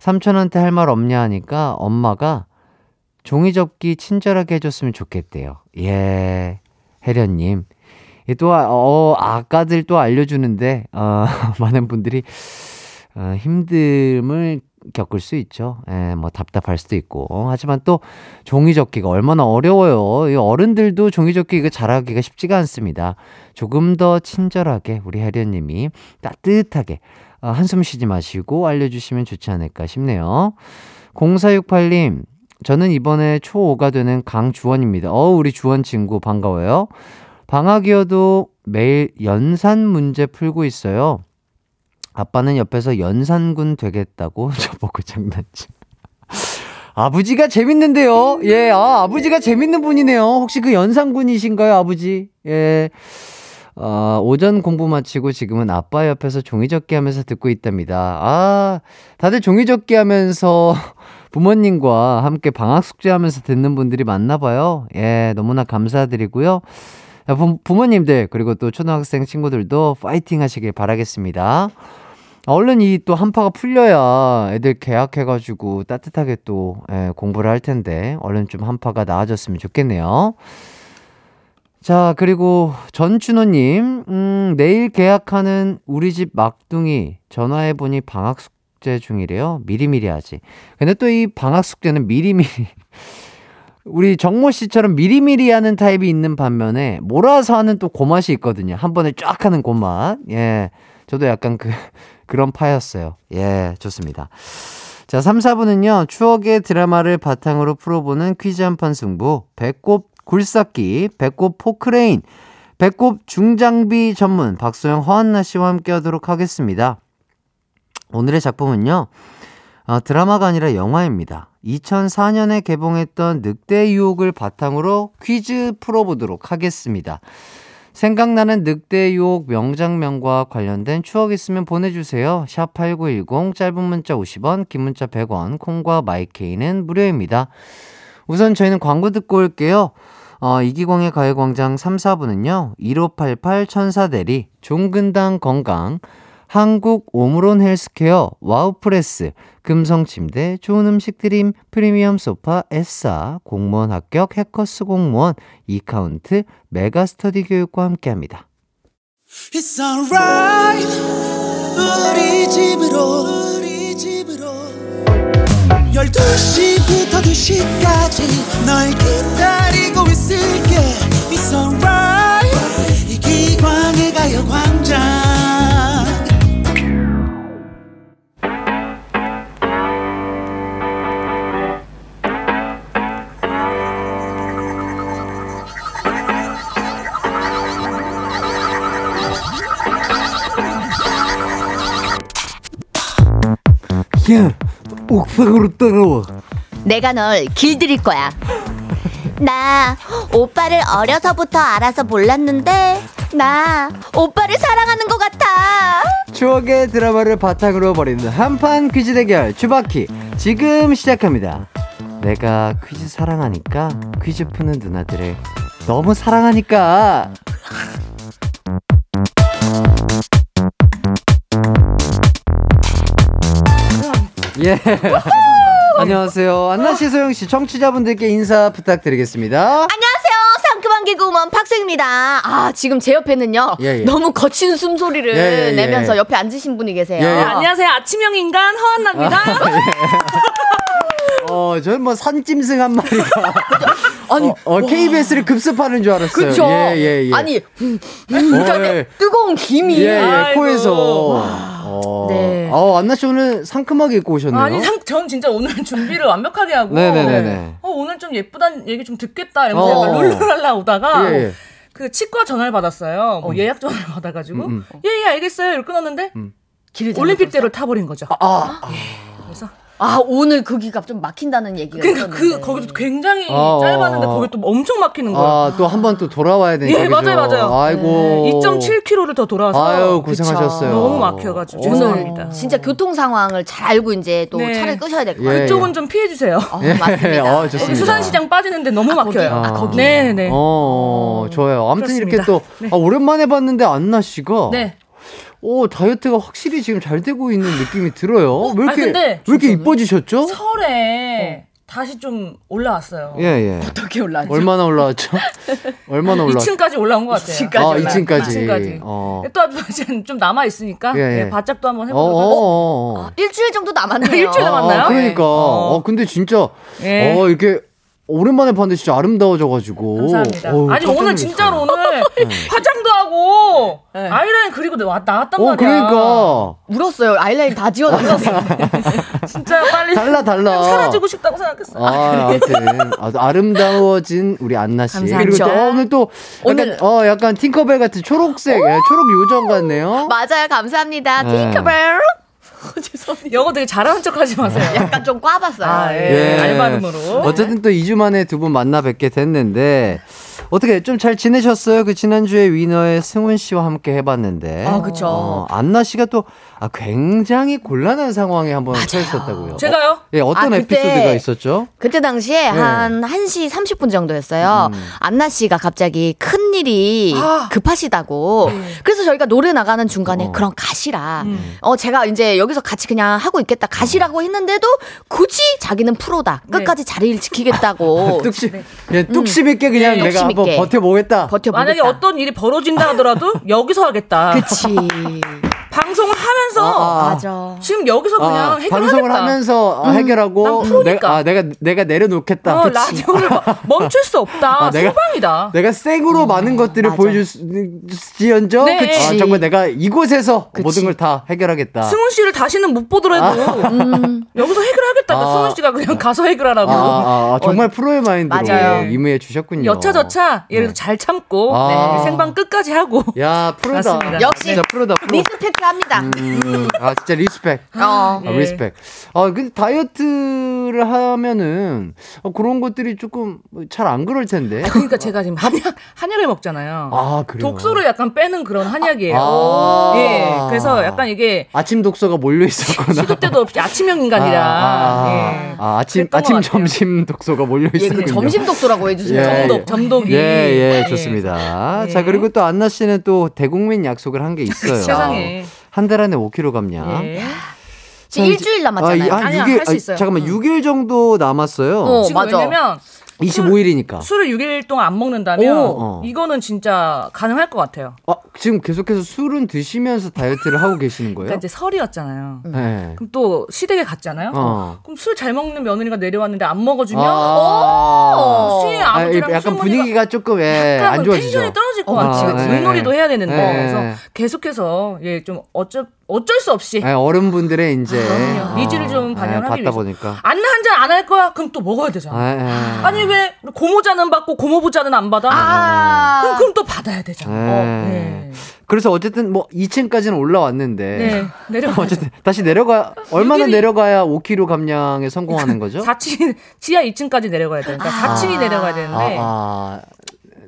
삼촌한테 할 말 없냐 하니까 엄마가 종이 접기 친절하게 해줬으면 좋겠대요. 예, 혜련님. 또, 아, 어, 아까들 또 알려주는데, 어, 많은 분들이, 어, 힘듦을 겪을 수 있죠. 예, 뭐 답답할 수도 있고. 하지만 또 종이접기가 얼마나 어려워요. 이 어른들도 종이접기 이거 잘하기가 쉽지가 않습니다. 조금 더 친절하게 우리 혜련님이 따뜻하게 어, 한숨 쉬지 마시고 알려주시면 좋지 않을까 싶네요. 0468님, 저는 이번에 초5가 되는 강주원입니다. 어, 우리 주원 친구 반가워요. 방학이어도 매일 연산 문제 풀고 있어요. 아빠는 옆에서 연산군 되겠다고 저보고 장난치. 아버지가 재밌는데요. 예, 아, 아버지가 재밌는 분이네요. 혹시 그 연산군이신가요, 아버지? 예. 어, 오전 공부 마치고 지금은 아빠 옆에서 종이접기 하면서 듣고 있답니다. 아, 다들 종이접기 하면서 부모님과 함께 방학 숙제하면서 듣는 분들이 많나 봐요. 예, 너무나 감사드리고요. 부, 부모님들, 그리고 또 초등학생 친구들도 파이팅 하시길 바라겠습니다. 얼른 이 또 한파가 풀려야 애들 개학해가지고 따뜻하게 또 예, 공부를 할 텐데 얼른 좀 한파가 나아졌으면 좋겠네요. 자, 그리고 전준호님, 음, 내일 개학하는 우리 집 막둥이 전화해 보니 방학 숙제 중이래요. 미리미리 하지. 근데 또 이 방학 숙제는 미리미리. 우리 정모 씨처럼 미리미리 하는 타입이 있는 반면에 몰아서 하는 또 고맛이 있거든요. 한 번에 쫙 하는 고맛. 예. 저도 약간 그, 그런 파였어요. 예, 좋습니다. 자, 3, 4분은요, 추억의 드라마를 바탕으로 풀어보는 퀴즈 한 판 승부, 배꼽 굴삭기, 배꼽 포크레인, 배꼽 중장비 전문 박소영 허한나 씨와 함께 하도록 하겠습니다. 오늘의 작품은요, 어, 드라마가 아니라 영화입니다. 2004년에 개봉했던 늑대 유혹을 바탕으로 퀴즈 풀어보도록 하겠습니다. 생각나는 늑대 유혹 명장면과 관련된 추억 있으면 보내주세요. 샵 8910, 짧은 문자 50원, 긴 문자 100원, 콩과 마이케이는 무료입니다. 우선 저희는 광고 듣고 올게요. 어, 이기광의 가요광장 3, 4부는요, 1588 천사대리, 종근당 건강, 한국 오므론 헬스케어, 와우프레스, 금성침대, 좋은 음식 드림, 프리미엄 소파, 에싸, 공무원 합격, 해커스 공무원, 이카운트, 메가스터디 교육과 함께합니다. It's alright. 우리 집으로 우리 집으로. 12시부터 2시까지 널 기다리고 있을게. It's alright. 이 기광의 가요광장 야, 옥상으로 따라와. 내가 널 길들일 거야. 나 오빠를 어려서부터 알아서 몰랐는데 나 오빠를 사랑하는 것 같아. 추억의 드라마를 바탕으로 벌이는 한판 퀴즈 대결 추바키 지금 시작합니다. 내가 퀴즈 사랑하니까 퀴즈 푸는 누나들을 너무 사랑하니까 예. 안녕하세요. 안나 씨, 소영 씨, 청취자분들께 인사 부탁드리겠습니다. 안녕하세요. 상큼한 개그우먼 박수입니다. 아, 지금 제 옆에는요. 예, 예. 너무 거친 숨소리를 예, 예, 예. 내면서 옆에 앉으신 분이 계세요. 예, 예. 네, 안녕하세요. 아침형 인간 허한나입니다. 어, 저는 뭐 산짐승 한 마리가 아니, 어, 어, KBS를 급습하는 줄 알았어요. 그쵸? 예, 예, 예. 아니, 음, 음, 어, 그러니까 예. 뜨거운 김이. 예, 예. 코에서. 어. 네. 어, 안나 씨 오늘 상큼하게 입고 오셨네요. 아니, 상, 전 진짜 오늘 준비를 완벽하게 하고. 네네네네. 어, 오늘 좀 예쁘다는 얘기 좀 듣겠다. 이러면서 어. 룰루랄라 오다가. 예, 예. 그 치과 전화를 받았어요. 뭐 예약 전화를 받아가지고. 음, 예, 예, 알겠어요. 이렇게 끊었는데. 길을 올림픽대로 타버린 거죠. 아, 그래서. 아, 오늘 그 기가 좀 막힌다는 얘기가 그러니까 있었는데. 그, 거기도 굉장히 어, 짧았는데 어. 거기 또 엄청 막히는 거예요. 아, 또 한 번 또 돌아와야 되니까. 예? 맞아요, 맞아요. 아이고. 2.7km를 더 돌아와서. 아유, 고생하셨어요. 너무 막혀가지고. 어. 오늘 죄송합니다. 진짜 교통 상황을 잘 알고 이제 또 네. 차를 끄셔야 될것 예. 같아요. 그쪽은 좀 피해 주세요. 어, 맞습니다. 어, 좋습니다. 수산시장 빠지는데 너무 막혀요. 아, 거기. 네네. 어, 좋아요. 아무튼 이렇게 그렇습니다. 또, 네. 아, 오랜만에 봤는데 안나 씨가. 네. 오, 다이어트가 확실히 지금 잘 되고 있는 느낌이 들어요. 왜 아니, 이렇게, 근데 왜 이렇게 이뻐지셨죠? 설에 다시 좀 올라왔어요. 예, 예. 어떻게 올라왔죠? 얼마나 올라왔죠? 얼마나 올라왔죠? 2층까지 올라온 것 같아요. 2층까지 아, 올라왔- 2층까지. 2층까지. 어. 또 이제 좀 남아 있으니까 예, 예. 바짝도 한번 어, 해보도록 어. 어, 어. 일주일 정도 남았네요. 일주일 남았나요? 아, 그러니까. 어. 어, 근데 진짜, 예. 어, 이렇게, 오랜만에 봤는데 진짜 아름다워져가지고. 감사합니다. 어우, 아니 오늘. 진짜로 오늘 화장도 하고 네. 아이라인 그리고 나, 나왔단 어, 말이야. 그러니까. 울었어요. 아이라인 다 지워 놨어요. 진짜 빨리 달라, 달라. 사라지고 싶다고 생각했어. 아, 아무튼 아주 아름다워진 우리 안나 씨. 감사합니다. 그리고 또 어, 오늘 또 약간 오늘- 어 약간 팅커벨 같은 초록색, 예, 초록 요정 같네요. 맞아요. 감사합니다. 네. 팅커벨. 죄송합니다. 영어 되게 잘하는 척 하지 마세요. 약간 좀 꽈봤어요. 아, 예. 알바름으로. 어쨌든 또 2주 만에 두 분 만나 뵙게 됐는데 어떻게 좀 잘 지내셨어요? 그 지난주에 위너의 승훈 씨와 함께 해봤는데. 아, 그쵸. 어, 안나 씨가 또 아, 굉장히 곤란한 상황에 한번 처했었다고요. 제가요? 어, 예, 어떤 아, 그때 에피소드가 있었죠? 그때 당시에 한 1시 30분 정도였어요. 음. 안나 씨가 갑자기 큰 일이 아. 급하시다고. 그래서 저희가 노래 나가는 중간에 어. 그럼 가시라. 음. 어, 제가 이제 여기서 같이 그냥 하고 있겠다. 가시라고 했는데도 굳이 자기는 프로다. 끝까지 자리를 지키겠다고. 뚝심, 예, 뚝심 있게 그냥 네. 내가 한번. 버텨보겠다. 버텨보겠다. 만약에 어떤 일이 벌어진다 하더라도 여기서 하겠다. 그치. 방송을 하면서 아, 아. 맞아. 지금 여기서 그냥 아, 해결하겠다. 방송을 하면서 아, 해결하고 난 프로니까. 내가, 아, 내가 내가 내려놓겠다. 어, 라디오를 막 멈출 수 없다. 아, 내가- 소방이다. 내가 생으로 많은 것들을 맞아. 보여줄지언정 네. 아, 그치. 정말 내가 이곳에서 그치. 모든 걸 다 해결하겠다. 승훈 씨를 다시는 못 보더라도 여기서 해결하겠다. 아. 승훈 씨가 그냥 가서 해결하라고. 아, 아, 아, 정말 프로의 마인드로 맞아요. 임의해 주셨군요. 여차저차 얘를 네. 잘 참고 아. 네, 생방 끝까지 하고 야 프로다. 맞습니다. 역시 프로다. 프로. respect 합니다. 음, 아 진짜 respect. 어. 아, 예. respect. 아, 근데 다이어트를 하면은 어, 그런 것들이 조금 잘 안 그럴 텐데. 그러니까 제가 지금 한약 한약을 먹잖아요. 아, 그래요. 독소를 약간 빼는 그런 한약이에요. 아. 예. 그래서 약간 이게 아침 독소가 몰려 있었거나. 시도 때도 없이 아침형 인간이라. 아, 예. 아, 아침 그랬던 아침 것 같아요. 점심 독소가 몰려 예, 있었군요. 그 점심 독소라고 해주세요. 예, 점독, 예. 점독이. 예, 예, 예. 좋습니다. 예. 자, 그리고 또 안나 씨는 또 대국민 약속을 한 게 있어요. 세상에. 한 달 안에 5kg 감량. 예. 지금 일주일 남았잖아요. 아, 이- 한 아니야, 6일, 할수 있어요. 잠깐만, 6일 정도 남았어요. 어, 지금 맞아. 왜냐면 25일이니까. 술을 6일 동안 안 먹는다면 오. 어. 이거는 진짜 가능할 것 같아요. 아, 지금 계속해서 술은 드시면서 다이어트를 하고 계시는 거예요? 그러니까 이제 설이었잖아요. 네. 그럼 또 시댁에 갔잖아요. 어. 그럼 술 잘 먹는 며느리가 내려왔는데 안 먹어주면 아, 시의 아, 아버지랑 약간 시어머니가 분위기가 조금 예, 약간 안 좋아지죠. 텐션이 떨어질 것 어, 같아요. 그치, 그치. 물놀이도 해야 되는데 네. 그래서 계속해서 예 좀 어쩔 어쩔 수 없이 예, 어른분들의 이제 그럼요. needs를 좀 예, 반영하기 위해서. 보니까. 안한잔 안 할 거야? 그럼 또 먹어야 되잖아. 아, 예. 아니 왜 고모자는 받고 고모부자는 안 받아? 아. 그럼 그럼 또 받아야 되잖아. 네. 어, 네. 그래서 어쨌든 뭐 2층까지는 올라왔는데 네. 내려. 어쨌든 다시 내려가 얼마나 내려가야 5kg 감량에 성공하는 거죠? 4층 지하 2층까지 내려가야 되니까 4층이 내려가야 되는데. 아, 아,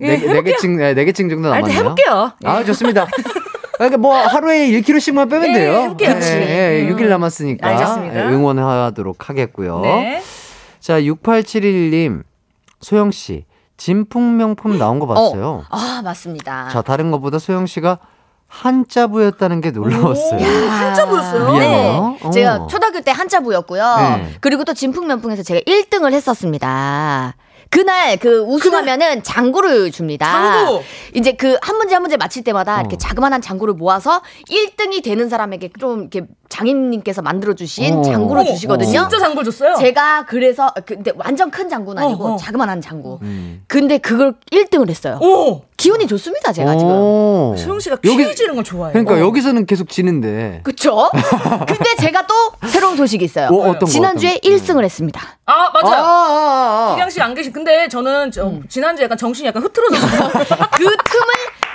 예, 네, 네 해볼게요. 개층, 네, 네 개층 정도 아, 남았네요. 해볼게요. 아, 좋습니다. 그러니까 뭐 하루에 1kg씩만 빼면 예, 돼요. 해볼게요. 예, 예, 음. 6일 남았으니까 알겠습니다. 예, 응원하도록 하겠고요. 네. 자, 6871님, 소영 씨, 진품 명품 나온 거 봤어요. 아, 맞습니다. 자, 다른 것보다 소영 씨가 한자부였다는 게 놀라웠어요. 오, 한자 보였어요? 미안해요. 네. 제가 어. 초등학교 때 한자부였고요. 네. 그리고 또 진풍면풍에서 제가 1등을 했었습니다. 그날 그 우승하면은 장구를 줍니다. 장구! 이제 그 한 문제 한 문제 맞힐 때마다 어. 이렇게 자그마한 장구를 모아서 1등이 되는 사람에게 좀 이렇게 장인님께서 만들어 주신 어. 장구를 어머, 주시거든요. 진짜 장구 줬어요? 제가 그래서 근데 완전 큰 장구는 아니고 어, 어. 자그마한 장구. 음. 근데 그걸 1등을 했어요. 오! 기운이 좋습니다, 제가 지금. 오. 소영 씨가 여기- 퀴즈 이런 걸 좋아해요. 그러니까 어. 여기서는 계속 지는데. 그쵸? 근데 제가 또 새로운 소식이 있어요. 어, 지난주에 어떤 거? 1승을 했습니다. 아, 아, 맞아요. 아, 아, 아. 기량 씨안 계신. 근데 저는 저 음. 지난주에 약간 정신이 약간 흐트러졌어요. 그 틈을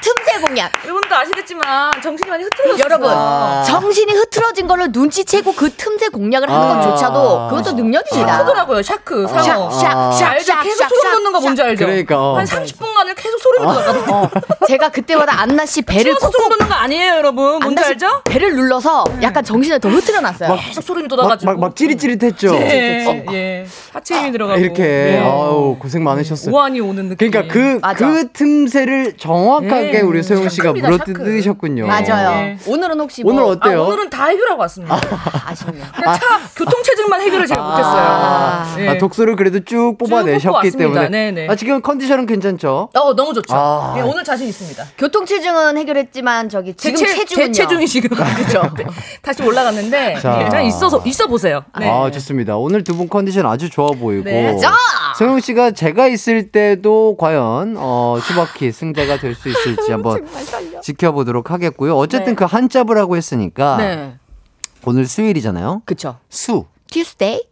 틈새 공략. 여러분도 아시겠지만 정신이 많이 흐트러졌어요. 여러분, 아. 정신이 흐트러진 걸로 눈치채고 그 틈새 공략을 하는 아. 것조차도 그것도 능력입니다. shark더라고요. shark. 상어. 샤- 샤- 샤- 알죠? 샤- 계속 샤- 소름 샤- 돋는 거 뭔지 알죠? 그러니까, 어. 한 30분간을 계속 소름이 돋았거든요. 어, 제가 그때마다 안나 씨 배를 추워서 콕콕 소름 돋는 거 아니에요, 여러분? 뭔지 알죠? 배를 눌러서 약간 정신을 더 흐트려 놨어요. 계속 소름이 막, 돋아가지고. 막, 막 찌릿찌릿했죠. 예, 예. 하체 힘이 들어가고. 이렇게 네. 아우 고생 많으셨어요. 오한이 오는 느낌. 그러니까 그. 그 틈새를 정확하게 예. 우리 소영 씨가 샤크입니다, 물어뜯으셨군요. 맞아요. 네. 오늘은 혹시 오늘 뭐 어때요? 아, 오늘은 다 해결하고 왔습니다. 아 쉽네요. 그냥 차 교통체증만 해결을 잘 못했어요. 아, 예. 아, 독소를 그래도 쭉 뽑아내셨기 뽑아왔습니다. 때문에. 네네. 아, 지금 컨디션은 괜찮죠? 어, 너무 좋죠. 아. 예, 오늘 자신 있습니다. 교통체증은 해결했지만 저기 지금 제 체- 체중은요. 제 체중이 지금 그죠. 다시 올라갔는데 자. 예, 그냥 있어서 있어 보세요. 네. 아, 좋습니다. 오늘 두 분 컨디션 아주 좋아 보이고. 네. 자! 소영 씨가 제가 있을 때도 과연 어, 슈바키 승자가 될 수 있을지 한번 지켜보도록 하겠고요. 어쨌든 네. 그 한자부라고 했으니까 네. 오늘 수요일이잖아요. 그쵸. 수. Tuesday?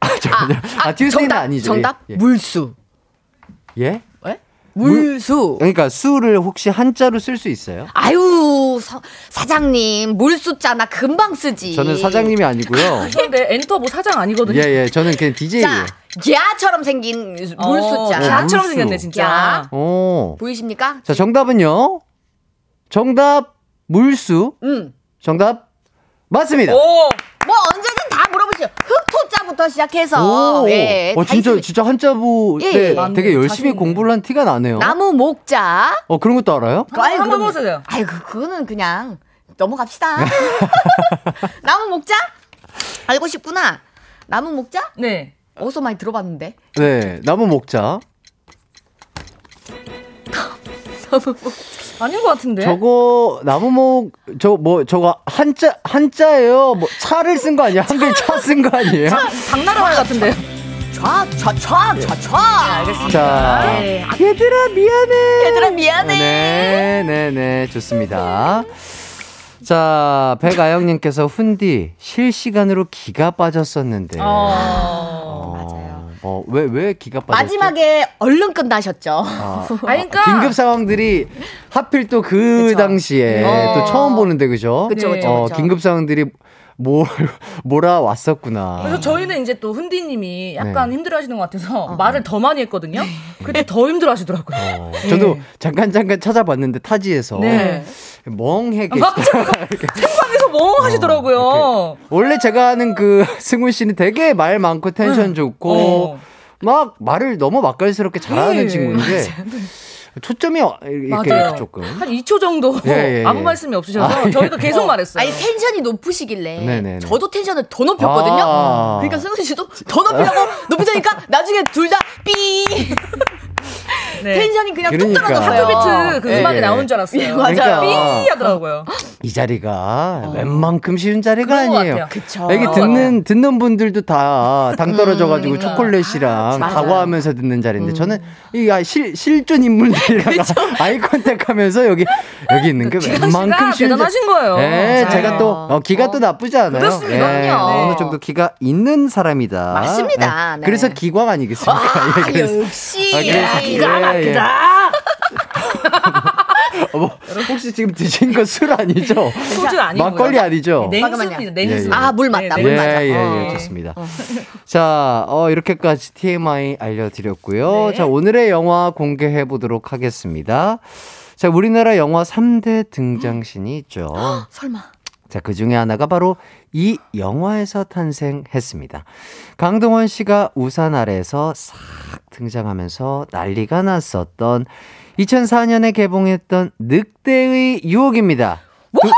아, 잠깐만요. 아, Tuesday는 정답, 아니죠. 정답 예. 물수. 예? 예? 물수. 그러니까 수를 혹시 한자로 쓸 수 있어요? 아유 사, 사장님 물수자 나 금방 쓰지. 저는 사장님이 아니고요. 그런데 엔터 뭐 사장 아니거든요. 예, 예. 저는 그냥 DJ예요. 자, 야처럼 생긴 물수자. 어, 야. 야처럼 물수. 생겼네 진짜. 야. 오. 보이십니까? 자, 정답은요. 정답 물수. 응. 정답 맞습니다. 오, 뭐 언제든 다 물어보시죠. 흑토자부터 시작해서. 오. 예, 어, 다 진짜 있습니다. 진짜 한자부 예, 때 예. 되게 열심히. 공부를 한 티가 나네요. 나무 목자. 어, 그런 것도 알아요? 아이, 한번. 해보세요. 아이 그 그거는 그냥 넘어갑시다. 나무 목자? 알고 싶구나. 나무 목자? 네. 어디서 많이 들어봤는데. 네. 나무 목자. 아닌 것 같은데. 저거 나무목 저 뭐 저거 한자 한자예요. 뭐 차를 쓴 거 아니야? 한글 차 쓴 거 아니에요? 당나라 말 같은데요. 촤촤촤촤. 알겠습니다. 자, 네. 아, 얘들아 미안해. 얘들아 미안해. 네, 네, 네, 좋습니다. 자, 백아영님께서 훈디 실시간으로 기가 빠졌었는데. 어. 어, 왜, 왜 기가 빠졌죠? 마지막에 얼른 끝나셨죠. 아, 아니, 그러니까- 긴급 상황들이 하필 또 그. 당시에 어. 또 처음 보는데 그죠? 그쵸, 그쵸, 어, 그쵸. 긴급 상황들이 모, 몰아 왔었구나. 그래서 저희는 이제 또 흔디님이 약간 네. 힘들어하시는 것 같아서 말을 더 많이 했거든요. 그때 더 힘들어하시더라고요. 어, 저도 잠깐 잠깐 찾아봤는데 타지에서 네. 멍해 계시 생방에 서뭐 하시더라고요. 원래 제가 아는 그 승훈 씨는 되게 말 많고 텐션 좋고 어. 막 말을 너무 맛깔스럽게 잘하는 네, 친구인데 초점이 어- 이렇게 맞아요. 조금 한 2초 정도 예, 예, 아무 예. 말씀이 없으셔서 아, 예. 저희도 계속 말했어요. 아니 텐션이 높으시길래 네네네. 저도 텐션을 더 높였거든요. 아. 그러니까 승훈 씨도 더 높이려고 높이자니까 나중에 둘 다 삐. 네. 텐션이 그냥 뚝 그러니까. 떨어졌어요. 하트비트 그 예, 음악이 예. 나온 줄 알았어요. 예, 맞아요. 그러니까. 삐 하더라고요. 이 자리가 웬만큼 쉬운 자리가 아니에요. 그쵸. 이게 듣는 듣는 분들도 다 당 떨어져가지고 음, 초콜릿이랑 맞아요. 사과하면서 듣는 자리인데 저는 이실 실존 인물들이랑 아이 컨택하면서 여기 여기 있는 게 기가 웬만큼 쉬운 자- 대단하신 거예요. 예, 맞아요. 제가 또 어, 기가 어. 또 나쁘지 않아요. 그렇습니다. 예, 그럼요. 어느 정도 기가 있는 사람이다. 맞습니다. 예, 네. 그래서 기광 아니겠습니까? 아, 예, 그래서- 역시 아, 그래서 기가 예, 예. 아, 어, 뭐, 혹시 지금 드신 거 술 아니죠? 소주 아니고요. 막걸리 아니죠? 냉수입니다. 잠깐만요. 냉수. 예, 예. 아, 물 맞다, 네, 물 네. 맞아. 예, 예, 어. 예, 좋습니다. 자, 어, 이렇게까지 TMI 알려드렸고요. 네. 자, 오늘의 영화 공개해 보도록 하겠습니다. 자, 우리나라 영화 3대 등장신이 있죠. 설마. 자, 그 중에 하나가 바로 이 영화에서 탄생했습니다. 강동원 씨가 우산 아래에서 싹 등장하면서 난리가 났었던 2004년에 개봉했던 늑대의 유혹입니다. 두,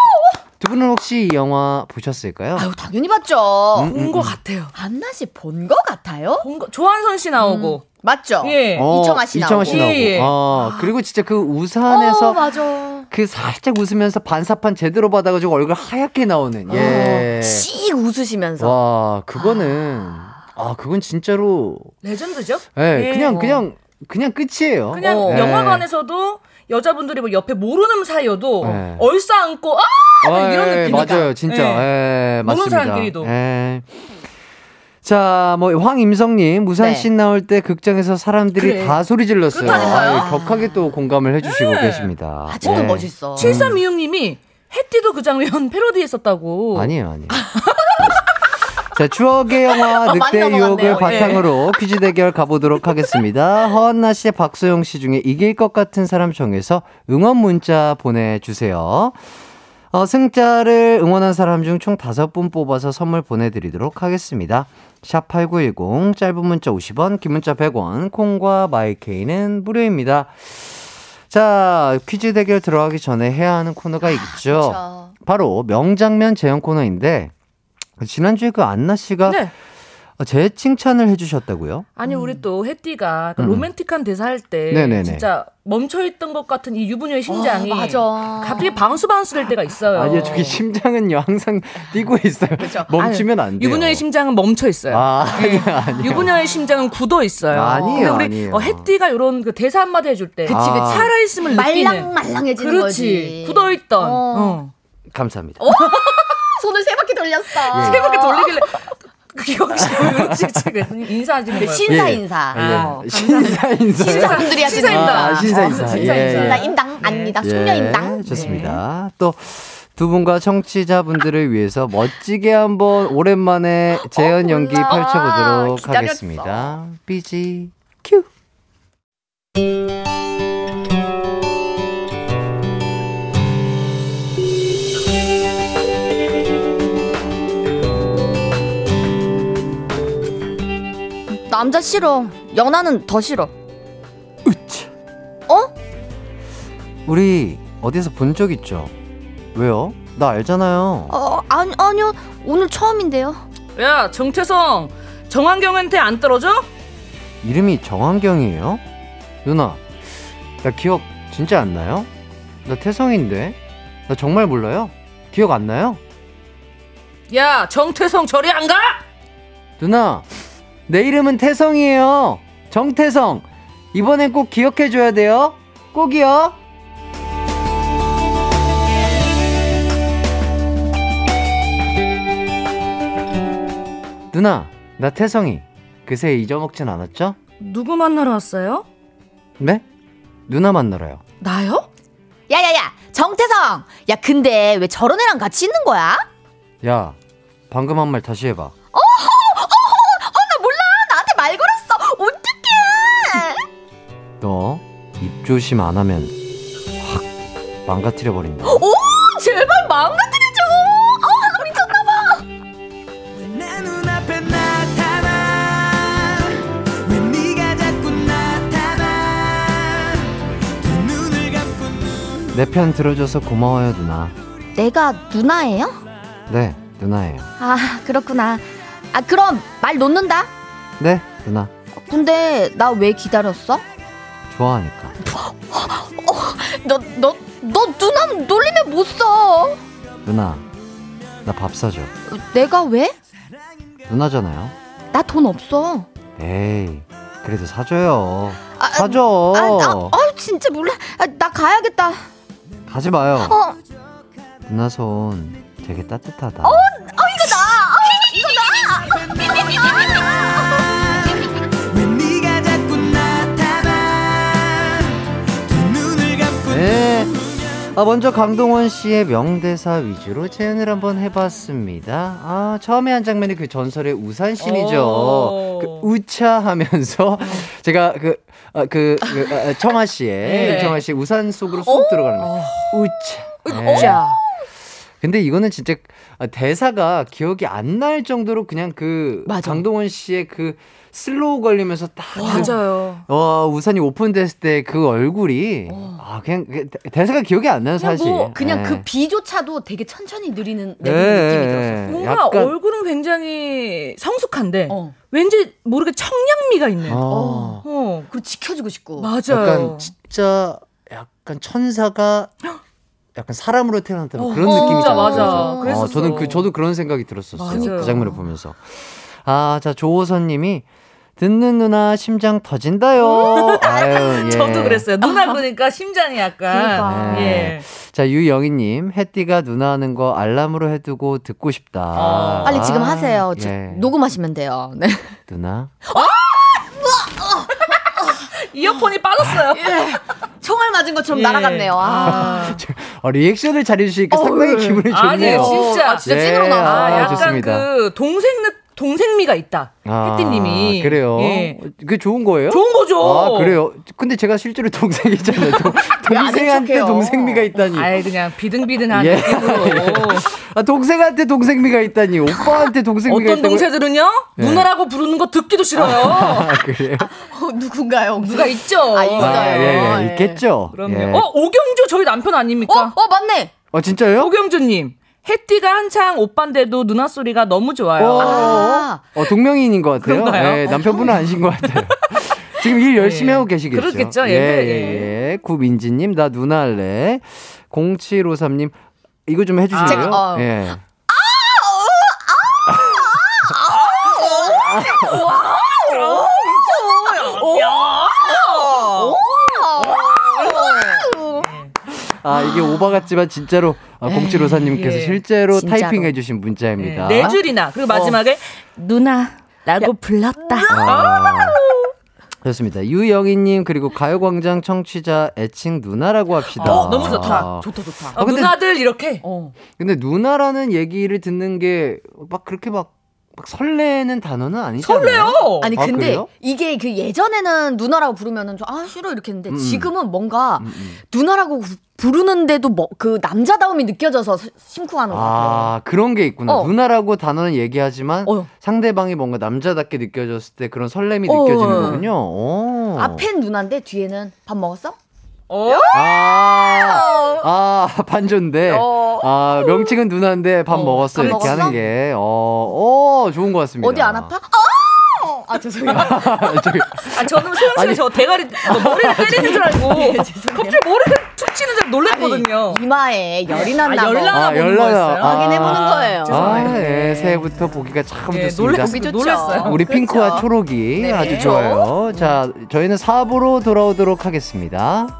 두 분은 혹시 이 영화 보셨을까요? 아유 당연히 봤죠. 음, 본것 같아요. 안나 씨본거 같아요? 본 거, 조한선 씨 나오고. 맞죠? 예. 어, 이청아 씨 이청아 씨 나오고. 나오고. 예, 예. 어, 그리고 진짜 그 우산에서 어, 맞아. 그 살짝 웃으면서 반사판 제대로 받아가지고 얼굴 하얗게 나오는. 예. 어, 씩 웃으시면서. 와, 그거는 아, 그건 진짜로 레전드죠? 예, 예. 그냥 어. 그냥 그냥 끝이에요. 그냥 어. 영화관에서도 여자분들이 뭐 옆에 모르는 사이여도 네. 얼싸 안고 아 아, 이런 예, 느낌이다. 맞아요, 진짜. 예. 예, 모르는 맞습니다. 사람끼리도. 예. 자, 뭐 황임성님 무산 네. 씬 나올 때 극장에서 사람들이 그래. 다 소리 질렀어요. 그렇다니까요. 아유, 격하게 또 공감을 해주시고 네. 계십니다. 아, 저는 예. 멋있어. 7326님이 해띠도 그 장면 패러디했었다고. 아니에요, 아니에요. 자, 추억의 영화 어, 많이 늑대 넘어갔네요. 유혹을 예. 바탕으로 퀴즈 대결 가보도록 하겠습니다. 허한나 씨, 박소영 씨 중에 이길 것 같은 사람 정해서 응원 문자 보내주세요. 어, 승자를 응원한 사람 중 총 다섯 분 뽑아서 선물 보내드리도록 하겠습니다. 샵8910, 짧은 문자 50원, 긴 문자 100원, 콩과 마이케이는 무료입니다. 자, 퀴즈 대결 들어가기 전에 해야 하는 코너가 있죠. 그쵸. 바로 명장면 재현 코너인데 지난주에 그 안나 씨가 네. 제 칭찬을 해주셨다고요? 아니 우리 또 해띠가 그 음. 로맨틱한 대사 할 때. 진짜 멈춰있던 것 같은 이 유부녀의 심장이 어, 맞아. 갑자기 bounce bounce 될 때가 있어요. 아니요, 저기 심장은요 항상 뛰고 있어요. 멈추면 안 돼요. 유부녀의 심장은 멈춰 있어요. 아, 아니요, 아니요. 유부녀의 심장은 굳어 있어요. 아니에요, 근데 우리 아니에요. 어, 해띠가 이런 그 대사 한마디 해줄 때 그치, 그치. 살아 있음을 느끼는 말랑말랑해지는 그렇지. 거지. 굳어 있던 어. 어. 감사합니다. 손을 세 바퀴 돌렸어. 예. 세 바퀴 돌리길래 기광 씨, 왜 지금 인사하시는 거예요? 신사 예. 인사. 아, 어. 신사 인사. 신사분들이 하시는. 아, 신사 인사. 신사 예. 인사. 신사 임당 아닙니다. 숙녀 임당. 예, 좋습니다. 또 두 분과 청취자분들을 위해서 멋지게 한번 오랜만에 재현 연기 몰라. 펼쳐보도록 아. 하겠습니다. 삐지 큐. 남자 싫어. 연하는 더 싫어. 으차. 어? 우리 어디서 본 적 있죠? 왜요? 나 알잖아요. 어, 아니 아니요. 오늘 처음인데요. 야, 정태성. 정환경한테 안 떨어져? 이름이 정환경이에요? 누나, 나 기억 진짜 안 나요? 나 태성인데? 나 정말 몰라요? 기억 안 나요? 야, 정태성 저리 안 가? 누나, 내 이름은 태성이에요. 정태성. 이번엔 꼭 기억해줘야 돼요. 꼭이요. 누나, 나 태성이. 그새 잊어먹진 않았죠? 누구 만나러 왔어요? 네? 누나 만나러요. 나요? 야야야, 정태성. 야 근데 왜 저런 애랑 같이 있는 거야? 야, 방금 한 말 다시 해봐. 나 너 입 조심 안 하면 확 망가뜨려 버린다. 오, 제발 망가뜨려줘. 아, 나 미쳤나봐. 내 눈앞에 나타나 왜 네가 자꾸 나타나 두 눈을 감고 눈 내 편 들어줘서 고마워요, 누나. 내가 누나예요? 네, 누나예요. 아, 그렇구나. 아, 그럼 말 놓는다. 네, 누나. 근데 나 왜 기다렸어? 좋아하니까. 너, 너, 너 누나 놀리면 못 써. 누나, 나 밥 사줘. 내가 왜? 누나잖아요. 나 돈 없어. 에이, 그래도 사줘요. 아, 사줘. 아, 나, 아, 진짜 몰라. 아, 나 가야겠다. 가지 마요. 어, 누나 손 되게 따뜻하다. 어, 이거 나. 아, 이거 왜 아, 먼저 강동원 씨의 명대사 위주로 재연을 한번 해봤습니다. 아, 처음에 한 장면이 그 전설의 우산신이죠. 오. 그 우차 하면서 제가 그, 아, 그, 그 아, 청아 씨의, 네. 청아 씨 우산 속으로 쏙 들어가는 거. 우차. 네. 자, 근데 이거는 진짜 아, 대사가 기억이 안 날 정도로 그냥 그 맞아. 강동원 씨의 그 slow 걸리면서 딱 그, 맞아요. 와 우산이 오픈됐을 때 그 얼굴이 아 그냥 그 대- 대사가 기억이 안 나요 그냥 사실. 뭐 그냥 네. 그 비조차도 되게 천천히 느리는 네. 느낌이 들었어. 뭔가 약간- 얼굴은 굉장히 성숙한데 어. 왠지 모르게 청량미가 있네요. 어. 어. 그리고 지켜주고 싶고. 맞아요. 약간 진짜 약간 천사가 약간 사람으로 태어났다는 어, 그런 진짜 느낌이잖아요. 맞아. 어, 그랬었어. 저는 그 저도 그런 생각이 들었었어요. 맞아요. 그 장면을 보면서. 아, 자 조호선 님이 듣는 누나 심장 터진다요. 아유, 예. 저도 그랬어요. 누나 그러니까 심장이 약간 그러니까. 네. 예. 자 유영희님 햇띠가 누나 하는 거 알람으로 해두고 듣고 싶다. 아. 빨리 지금 하세요. 저- 예. 녹음하시면 돼요. 네. 누나. 이어폰이 빠졌어요. 총알 맞은 것처럼 예. 날아갔네요. 아. 아, 어, 리액션을 잘해주시니까 상당히 기분이 좋네요. 아니에요, 진짜. 아, 진짜 예, 찐으로 나와. 아, 아, 약간 좋습니다. 그 동생 느 동생미가 있다. 아, 혜띠님이 그래요. 예. 그게 좋은 거예요? 좋은 거죠. 아 그래요. 근데 제가 실제로 동생이잖아요. 동, 동생한테? 동생미가 있다니. 아예 그냥 비등비등한 예. 느낌으로. 아 동생한테 동생미가 있다니. 오빠한테 동생미가 어떤 있다고. 동생들은요 네. 누나라고 부르는 거 듣기도 싫어요. 아 그래요? 어, 누군가요? 누가 있죠. 아, 있어요. 아, 예, 예, 예. 있겠죠. 그럼요. 예. 어 오경주 저희 남편 어, 아닙니까? 어, 맞네. 어, 진짜요? 오경주님. 혜띠가 한창 오빠인데도 누나 소리가 너무 좋아요. 어, 아. 어, 동명이인인 것 같아요. 그런가요? 예, 남편분은 아니신 것 같아요. 지금 일 열심히 예. 하고 계시겠죠. 그렇겠죠. 예, 예, 예. 예. 구민지님, 나 누나 할래. 0753님, 이거 좀 해주실래요? 제가, 어. 예. 아, 이게 오바 같지만 진짜로 아, 공치로사님께서 예. 실제로 진짜로. 타이핑해주신 문자입니다. 네 줄이나 그리고 마지막에 누나라고 불렀다. 아, 좋습니다. 유영희님 그리고 가요광장 청취자 애칭 누나라고 합시다. 어, 너무 좋다. 아, 좋다 좋다. 어, 근데- 누나들 이렇게 어. 근데 누나라는 얘기를 듣는 게 막 그렇게 막, 막 설레는 단어는 아니잖아요. 설레요. 아니 아, 근데 그래요? 이게 그 예전에는 누나라고 부르면은 좀아 싫어 이렇게 했는데 음. 지금은 뭔가 음, 음. 누나라고 부- 부르는데도 뭐 그 남자다움이 느껴져서 시- 심쿵하는 것 같아요. 아 그런 게 있구나. 어. 누나라고 단어는 얘기하지만 어. 상대방이 뭔가 남자답게 느껴졌을 때 그런 설렘이 어. 느껴지는 거군요. 오. 앞엔 누나인데 뒤에는 밥 먹었어? 어? 아, 아 반전데. 어. 아 명칭은 누나인데 밥 어, 먹었어 밥 이렇게 먹었어? 하는 게. 어, 어 좋은 것 같습니다. 어디 안 아파? 어! 아 죄송해요. 저기, 아 저는 소영 아니. 씨가 저 대가리 저 머리를 때리는 줄 알고 갑자기 머리를 툭 치는 줄 놀랐거든요. 이마에 열이 났나 아, 봐. 열나- 아 보는 연락아. 거였어요? 확인해보는 거예요. 아, 죄송해요. 예, 새해부터 보기가 참 예, 좋습니다. 놀랐- 보기 좋죠. 놀랐어요. 우리 그렇죠. 핑크와 초록이 네. 아주 좋아요. 자, 저희는 4부로 돌아오도록 하겠습니다.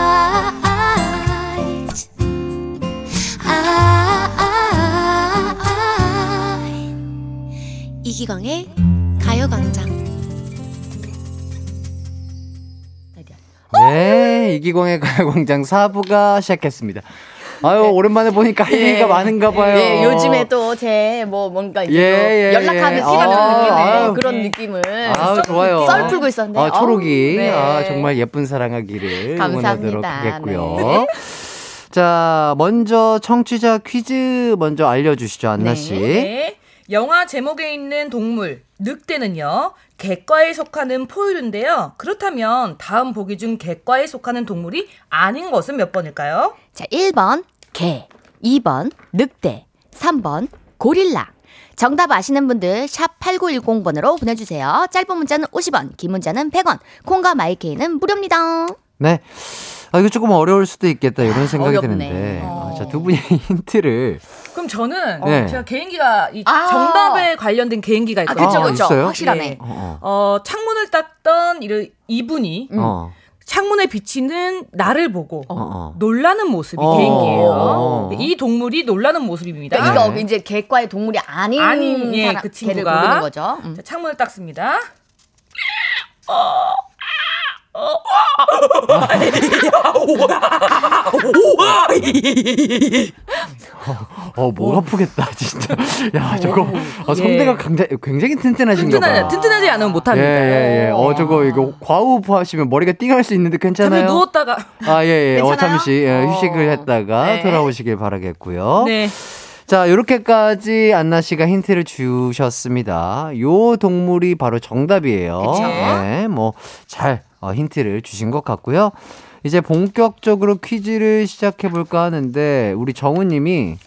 이기광의 가요광장 네, 이기광의 가요광장 4부가 시작했습니다. 아유, 오랜만에 보니까 할 얘기가 많은가 봐요. 네, 요즘에 또 제 뭐 뭔가 이제 예, 또 예, 연락하는 예. 티가 아, 나는 느낌의 아유. 그런 네. 느낌을 아, 좋아요. 썰 풀고 있었는데 아, 초록이. 네. 아, 정말 예쁜 사랑하기를 응원하도록 감사합니다. 하겠고요. 네. 자, 먼저 청취자 퀴즈 먼저 알려주시죠, 안나 씨. 네. 영화 제목에 있는 동물 늑대는요 객과에 속하는 포유류인데요. 그렇다면 다음 보기 중 객과에 속하는 동물이 아닌 것은 몇 번일까요? 자, 1번 개, 2번 늑대, 3번 고릴라. 정답 아시는 분들 샵 8910번으로 보내주세요. 짧은 문자는 50원, 긴 문자는 100원, 콩과 마이케이는 무료입니다. 네. 아, 이거 조금 어려울 수도 있겠다, 이런 생각이 어렵네. 드는데. 어. 아, 자, 두 분이 힌트를. 그럼 저는 네. 제가 개인기가 이 아. 정답에 관련된 개인기가 아, 있거든요. 그쵸, 아, 그쵸. 있어요? 확실하네. 예. 어, 어, 창문을 닦던 이- 이분이 음. 어. 어. 창문에 비치는 나를 보고 어, 어. 놀라는 모습이 어. 개인기예요. 어. 이 동물이 놀라는 모습입니다. 그러니까 네. 이거 이제 개과의 동물이 아닌, 아닌, 예, 사람, 그 개를 친구가. 고르는 거죠. 음. 자, 창문을 닦습니다. 어, 목 아프겠다, 진짜. 야, 저거. 어, 성대가 굉장히, 굉장히 튼튼하신가 봐. 튼튼하지 않으면 못합니다. 예, 예, 예. 어, 저거, 이거 과호흡 하시면 머리가 띵할 수 있는데 괜찮아요? 잠시 누웠다가 아, 예, 예. 어, 괜찮아요? 잠시 예, 휴식을 어. 했다가 네. 돌아오시길 바라겠고요. 네. 자, 요렇게까지 안나 씨가 힌트를 주셨습니다. 요 동물이 바로 정답이에요. 그쵸? 네, 뭐, 잘 어, 힌트를 주신 것 같고요. 이제 본격적으로 퀴즈를 시작해볼까 하는데, 우리 정우님이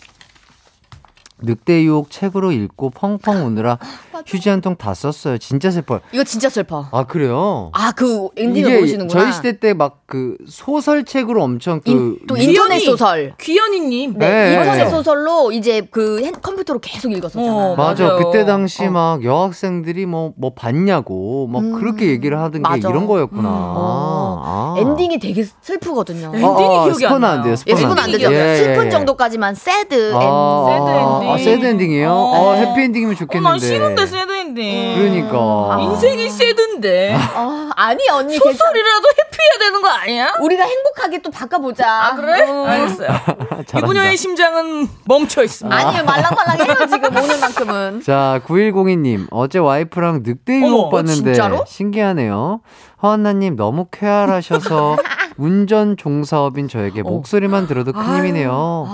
늑대 유혹 책으로 읽고 펑펑 우느라 휴지 한 통 다 썼어요. 진짜 슬퍼요. 이거 진짜 슬퍼. 아, 그래요? 아, 그 엔딩을 이게 모르시는구나. 저희 시대 때 막 그 소설책으로 엄청 그 인, 또 유- 인터넷 귀여니. 소설. 귀여니님. 네, 네. 인터넷 소설로 이제 그 핸- 컴퓨터로 계속 읽었었잖아요. 어, 맞아. 맞아요. 그때 당시 어. 막 여학생들이 뭐, 뭐 봤냐고, 막 음, 그렇게 얘기를 하던 게 맞아. 이런 거였구나. 어. 아. 엔딩이 되게 슬프거든요. 엔딩이 기억이 안 스포는 나요. 안 돼요. 예, 스포는 슬픈 안안 돼요. 되죠. 예, 예, 슬픈 예. 정도까지만 sad 아, sad ending. 아, sad ending이에요? 어. 어, 해피 엔딩이면 어, 좋겠는데. 난 싫은데 sad인데. 그러니까. 아. 인생이 sad인데. 아, 아니 언니. 소설이라도 해피해야 되는 거 아니야? 우리가 행복하게 또 바꿔보자. 아 그래? 어. 알겠어요. 유부녀의 심장은 멈춰 있습니다. 아니 말랑말랑해요 지금 오늘만큼은. 자, 9102님. 어제 와이프랑 늑대 어머, 유혹 어, 봤는데 진짜로? 신기하네요. 허한나님 너무 쾌활하셔서 운전 종사업인 저에게 목소리만 들어도 큰. 힘이네요.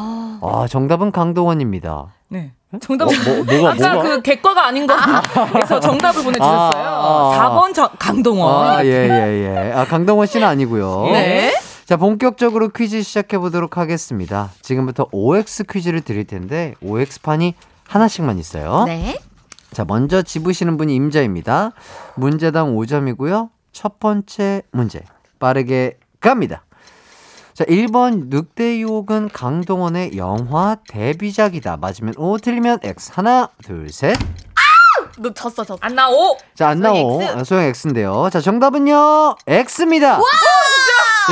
아, 정답은 강동원입니다. 네. 정답은 뭐, 뭐가, 아까 뭐가? 그 객과가 아닌 거 그래서 정답을 보내주셨어요. 아, 아, 아. 4번 정, 강동원. 아, 예, 예, 예. 아, 강동원 씨는 아니고요. 네. 자, 본격적으로 퀴즈 시작해 보도록 하겠습니다. 지금부터 OX 퀴즈를 드릴 텐데 OX판이 하나씩만 있어요. 네. 자, 먼저 집으시는 분이 임자입니다. 문제당 5점이고요. 첫 번째 문제 빠르게 갑니다. 자, 1번 늑대 유혹은 강동원의 영화 데뷔작이다. 맞으면 O, 틀리면 X. 하나, 둘, 셋. 너 졌어, 졌어. 안 나오. 자, 안 소영 나오. X. 아, 소영 X인데요. 자, 정답은요. X입니다. 와?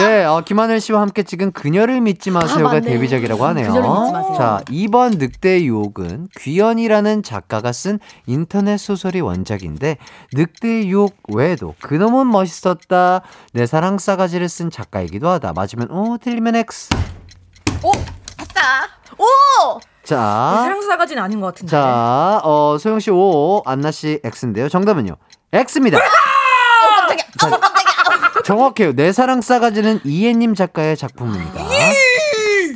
예, 어, 김하늘 씨와 함께 찍은 그녀를 믿지 마세요가 맞네. 데뷔작이라고 하네요. 마세요. 자, 2번 늑대의 유혹은 귀연이라는 작가가 쓴 인터넷 소설이 원작인데 늑대의 유혹 외에도 그놈은 멋있었다. 내 사랑 싸가지를 쓴 작가이기도 하다. 맞으면 O, 틀리면 X. 오! 아싸! 오! 자, 사랑 사가지는 아닌 것 같은데. 자, 어, 소영 씨 O, 안나 씨 X인데요. 정답은요. X입니다. 자, 정확해요. 내 사랑 싸가지는 이해님 작가의 작품입니다.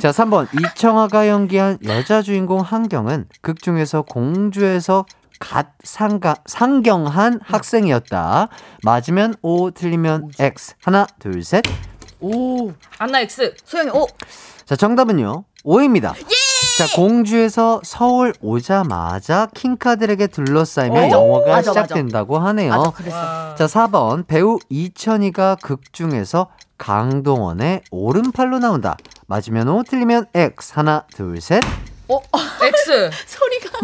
자, 3번. 이청아가 연기한 여자 주인공 한경은 극 중에서 공주에서 갓 상가, 상경한 학생이었다. 맞으면 O, 틀리면 X. 하나, 둘, 셋. 오! 안나 X. 소영이 오! 자, 정답은요. O입니다. 자, 공주에서 서울 오자마자 킹카들에게 둘러싸이면 오, 영화가 맞아. 시작된다고 하네요. 맞아, 그랬어. 자, 4번. 배우 이천희가 극 중에서 강동원의 오른팔로 나온다. 맞으면 O, 틀리면 X. 하나, 둘, 셋. X. 소리가.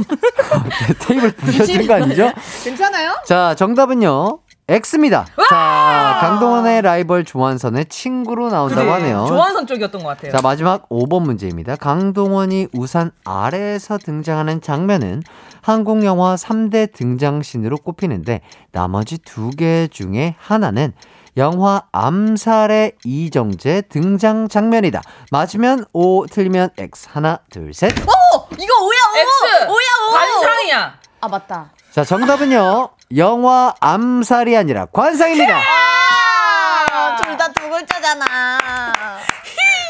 테이블 부셔진 거 아니죠? 괜찮아요? 자, 정답은요. X입니다. 자, 강동원의 라이벌 조한선의 친구로 나온다고 하네요. 조한선 쪽이었던 것 같아요. 자, 마지막 5번 문제입니다. 강동원이 우산 아래에서 등장하는 장면은 한국 영화 3대 등장신으로 꼽히는데 나머지 두 개 중에 하나는 영화 암살의 이정재 등장 장면이다. 맞으면 O, 틀리면 X. 하나, 둘, 셋. 이거 오야 오! X. 오야 오! 관상이야. 아 맞다. 자, 정답은요. 영화 암살이 아니라 관상입니다. 아, 둘다 두 글자잖아.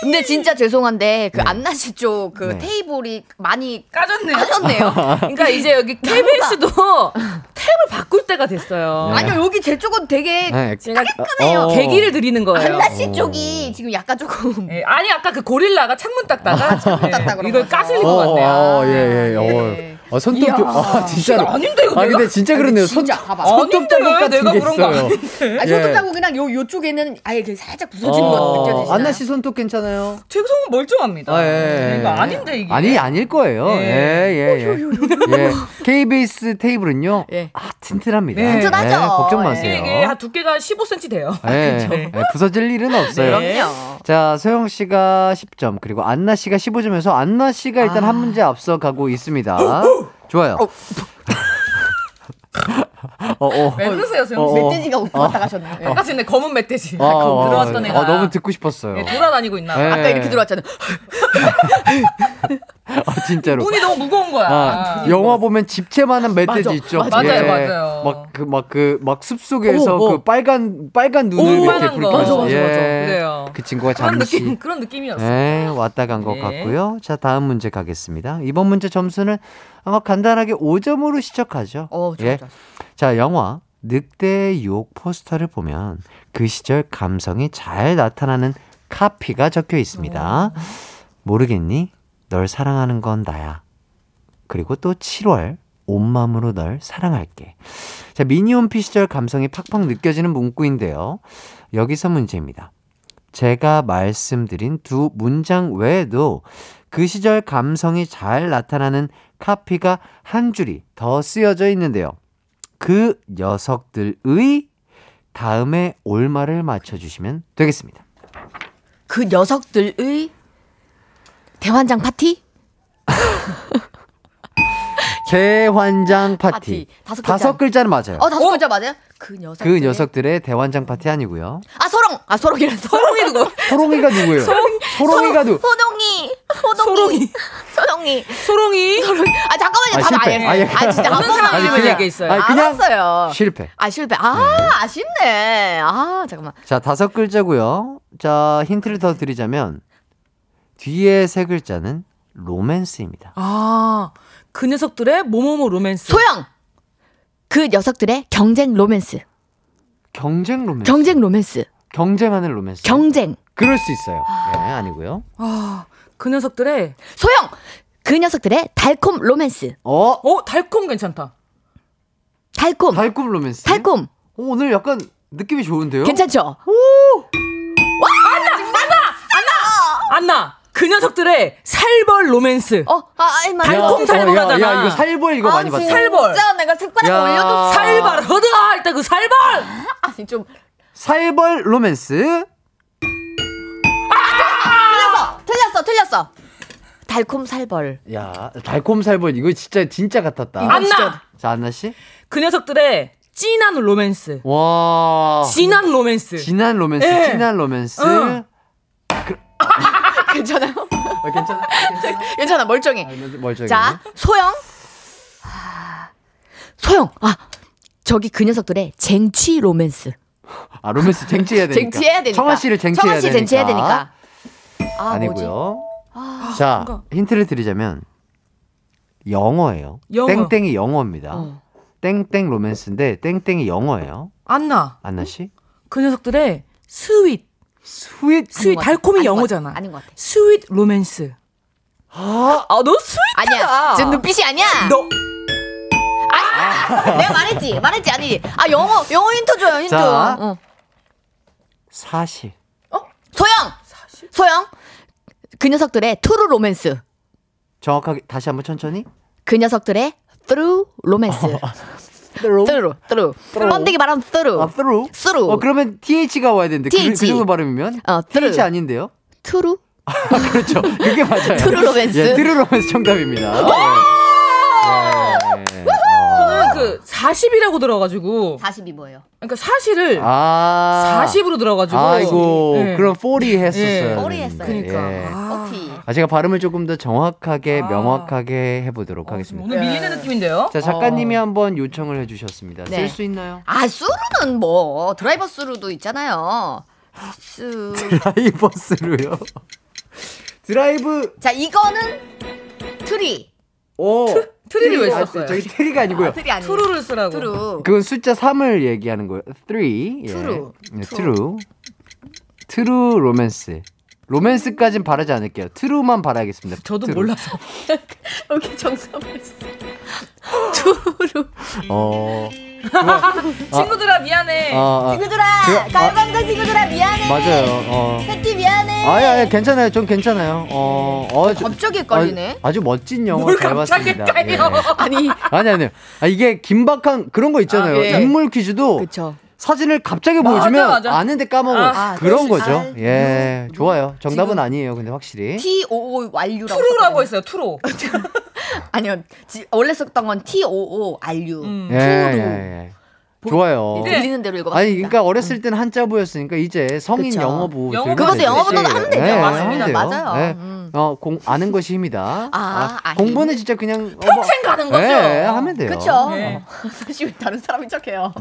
근데 진짜 죄송한데 그 안나 씨 쪽 그 네. 테이블이 많이 까졌네요. 까졌네요. 그러니까 이제 여기 KBS도 탭을 바꿀 때가 됐어요. 네. 아니요 여기 제 쪽은 되게 네. 제가 어. 계기를 드리는 거예요. 안나 씨 쪽이 지금 약간 조금 예, 아니 아까 그 고릴라가 창문 닦다가 창문 닦다 그런 이걸 거죠. 까슬린 어, 것 같네요. 어, 예, 예. 예. 어, 어, 손톱 좀, 아, 진짜로. 아닌데, 이거 아? 근데 진짜 그렇네요. 손, 진짜 봐봐. 손톱 자국 같은 내가 게 그런 거 있어요. 아니, 예. 손톱 자국이랑 요 요쪽에는 아예 그 살짝 부서진 어, 거 느껴지시나요? 안나 씨 손톱 괜찮아요? 제 손은 멀쩡합니다. 아, 예. 이거 아닌데 이게. 아니, 아닐 거예요. 예, 예. 예, 예. 예. KBS 테이블은요. 예. 아, 튼튼합니다. 네. 튼튼하죠. 예, 걱정 예. 마세요. 이게 한 두께가 15cm 돼요. 예, 예, 부서질 일은 없어요. 네. 그럼요. 자, 소영 씨가 10점, 그리고 안나 씨가 15점에서 안나 씨가 일단 한 문제 앞서 가고 있습니다. 좋아요. 어, 어. 왜 그러세요, 소영 씨? 어, 어. 멧돼지가 왔다 가셨네요. 예. 아까 전에 검은 멧돼지 어, 어, 들어왔던 어, 애가 어, 너무 듣고 싶었어요. 예, 돌아다니고 있나 봐. 예. 아까 이렇게 들어왔잖아요. 아, 진짜로. 눈이 너무 무거운 거야. 아, 영화 보면 집채만한 멧돼지 맞아, 있죠. 맞아. 맞아요, 맞아요. 막 그 막 그 막 숲속에서 오, 오. 그 빨간 빨간 눈을 오, 이렇게. 불켜서 맞아, 맞아, 예. 맞아. 그래요. 그 친구가 그런 잠시 느낌 그런 느낌이었어요. 예, 왔다 간것 예. 같고요. 자, 다음 문제 가겠습니다. 이번 문제 점수는 아마 간단하게 5점으로 시작하죠. 어, 좋아, 예. 좋아. 자, 영화 늑대의 유혹 포스터를 보면 그 시절 감성이 잘 나타나는 카피가 적혀 있습니다. 모르겠니? 널 사랑하는 건 나야. 그리고 또 7월 온 마음으로 널 사랑할게. 자, 미니홈피 시절 감성이 팍팍 느껴지는 문구인데요. 여기서 문제입니다. 제가 말씀드린 두 문장 외에도 그 시절 감성이 잘 나타나는 카피가 한 줄이 더 쓰여져 있는데요. 그 녀석들의 다음에 올말을 맞춰주시면 되겠습니다. 그 녀석들의 대환장 파티? 대환장 파티. 파티. 다섯 다섯 글자. 글자는 맞아요. 어 다섯 글자 맞아요? 그 녀석. 그 녀석들의 대환장 파티 아니고요. 아 소롱. 아 소롱이란 소롱이 누구? 소롱이가 누구예요? 소롱이가 누? 호동이. 호동이. 소롱이. 소롱이 소롱이. 아 잠깐만요. 아, 답 실패. 아 예. 아 진짜 한 번만. 이름을 얘기했어요? 아니, 그냥 알았어요. 실패. 아 실패. 아 아쉽네. 아 잠깐만. 자, 다섯 글자고요. 자, 힌트를 더 드리자면 뒤에 세 글자는 로맨스입니다. 아, 그 녀석들의 모모모 로맨스. 소영. 그 녀석들의 경쟁 로맨스. 경쟁 로맨스. 경쟁 로맨스. 경쟁하는 로맨스. 경쟁. 그럴 수 있어요. 예, 아니고요. 아, 그 녀석들의 소영! 그 녀석들의 달콤 로맨스. 어? 어 달콤 괜찮다. 달콤. 달콤 로맨스. 달콤. 어, 오늘 약간 느낌이 좋은데요? 괜찮죠? 안나 그 녀석들의 살벌 로맨스. 어, 아, 아이, 맞아. 달콤 야, 살벌하잖아. 야, 이거 살벌 이거 많이 봤어. 살벌. 진짜 내가 야. 올려줬어. 살벌 허드아 할때그 살벌. 아니, 좀. 살벌 로맨스. 틀렸어! 틀렸어! 틀렸어! 달콤 살벌. 야, 달콤 살벌 이거 진짜 진짜 같았다. 안나 자, 안나 씨. 그 녀석들의 진한 로맨스. 와. 진한 로맨스. 진한 로맨스. 예. 진한 로맨스. 응. 괜찮아요? 어, 괜찮아? 괜찮아? 괜찮아, 멀쩡해. 멀쩡해. 자, 소영. 아, 소영. 아, 저기 그 녀석들의 쟁취 로맨스. 아, 로맨스 쟁취해야 되니까. 쟁취해야 되니까. 청아 씨를 쟁취해야 청아 씨 되니까. 쟁취해야 되니까. 아, 뭐지? 아니고요. 자, 뭔가. 힌트를 드리자면 영어예요. 영어. 땡땡이 영어입니다. 어. 땡땡 로맨스인데 땡땡이 영어예요. 안나 안나 씨? 그 녀석들의 스윗 스윗 스윗. 달콤이 영어잖아. 아닌 것 같아. sweet 로맨스. 아, 너 sweet하다. 아니야. 저 눈빛이 아니야. 너 아, 내가 말했지. 말했지. 아니. 아, 영어, 영어 힌트 줘요, 힌트. 자. 어. 사실. 소영! 소영! 그 녀석들의 true 로맨스. 정확하게 다시 한번 천천히. 그 녀석들의 through 로맨스. Through. through, through. 번데기 말하면 through. 아, through. through. 어, 그러면 TH가 와야 되는데 그, 그 TH. 정도 발음이면 어, through. TH 아닌데요? true? 그렇죠. 그게 맞아요. true 로맨스. 예, true 로맨스 정답입니다. 예. 예. 그 40이라고 들어가지고 40이 뭐예요? 그러니까 사실을 아. 40으로 들어가지고 아이고, 예. 그럼 40 했었어요. 예. 40 했어요. 그러니까 예. 아. 아, 제가 발음을 조금 더 정확하게, 아. 명확하게 해보도록 하겠습니다. 오늘 밀리는 느낌인데요. 자, 작가님이 어. 한번 요청을 해주셨습니다. 네. 쓸수 있나요? 아, 수루는 뭐, drive through도 있잖아요. 수. drive through요. 드라이브, 자, 이거는 three. 오. three를 왜 아, 썼어요? 저기 three가 아니고요. three 아니에요. true를 쓰라고. 트루. 그건 숫자 3을 얘기하는 거예요. 3. 예. true. 네, true. true 로맨스. 로맨스까진 바라지 않을게요. true만 바라겠습니다. 저도 true. 몰라서. 여기 정답을 주세요. true. 어. 친구들아 미안해. 아, 아, 친구들아, 그- 가요광장 친구들아, 미안해. 맞아요. 어. 패티 미안해. 아니, 아니, 괜찮아요. 전 괜찮아요. 어, 어, 저- 갑자기 헷갈리네. 아, 주 멋진 영화 뭘잘 갑자기 봤습니다. 예. 아니, 아니, 아니. 아, 이게 긴박한 그런 거 있잖아요. 아, 예. 인물 퀴즈도 그쵸. 사진을 갑자기 맞아, 보여주면 맞아. 아는데 까먹어. 아, 그런 그럴 수 거죠. 있어요. 예. 좋아요. 정답은 아니에요. 근데 확실히. T55 완류라고. 트루라고 썼거든요. 했어요. true. 아니요. 지, 원래 썼던 건 T55 알류. 음. 예, 예, 예. 좋아요. 네. 들리는 대로 읽어봤습니다. 아니, 그러니까 어렸을 때는 한자 부였으니까 이제 성인 그쵸. 영어부. 영어부 들면 그것도. 영어보다도 하면 되죠. 예, 맞습니다. 하면 돼요. 맞아요. 예. 음. 어, 공, 아는 것이 힘이다. 아, 아니. 공부는 진짜 그냥. 어, 뭐- 평생 가는 거죠. 예, 하면 돼요. 그쵸. 네. 사실 왜 다른 사람인 척해요.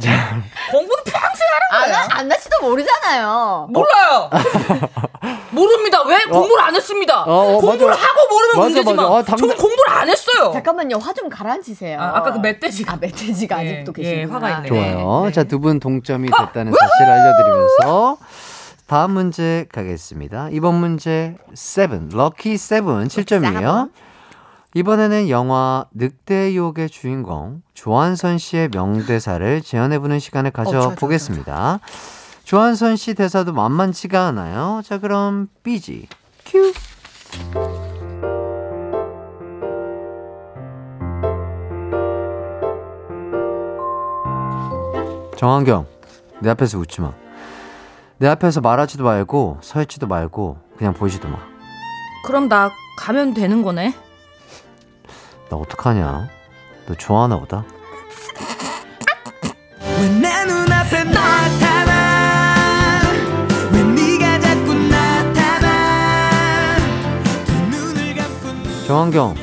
공부는 평생 하는 거예요. 안나 씨도 모르잖아요. 몰라요. 모릅니다. 왜 공부를 안 했습니다. 어, 어, 공부를 맞아. 하고 모르면 맞아, 문제지만 맞아. 어, 당장- 저는 공부를 안 했어요. 잠깐만요. 화 좀 가라앉히세요. 아, 아까 그 멧돼지가. 아, 멧돼지가 예, 아직도 예, 계시구나. 화가 있네. 좋아요. 네. 자, 두 분 동점이 됐다는 사실 알려드리면서 다음 문제 가겠습니다. 이번 문제 7, 럭키 7, 7점이에요. 이번에는 영화 늑대욕의 주인공 조한선 씨의 명대사를 재현해 보는 시간을 가져보겠습니다. 조한선 씨 대사도 만만치가 않아요. 자, 그럼 삐지 큐. 정한경, 내 앞에서 웃지 마. 내 앞에서 말하지도 말고 서 있지도 말고 그냥 보이지도 마. 그럼 나 가면 되는 거네. 나 어떡하냐? 너 좋아하나 보다. 정한경,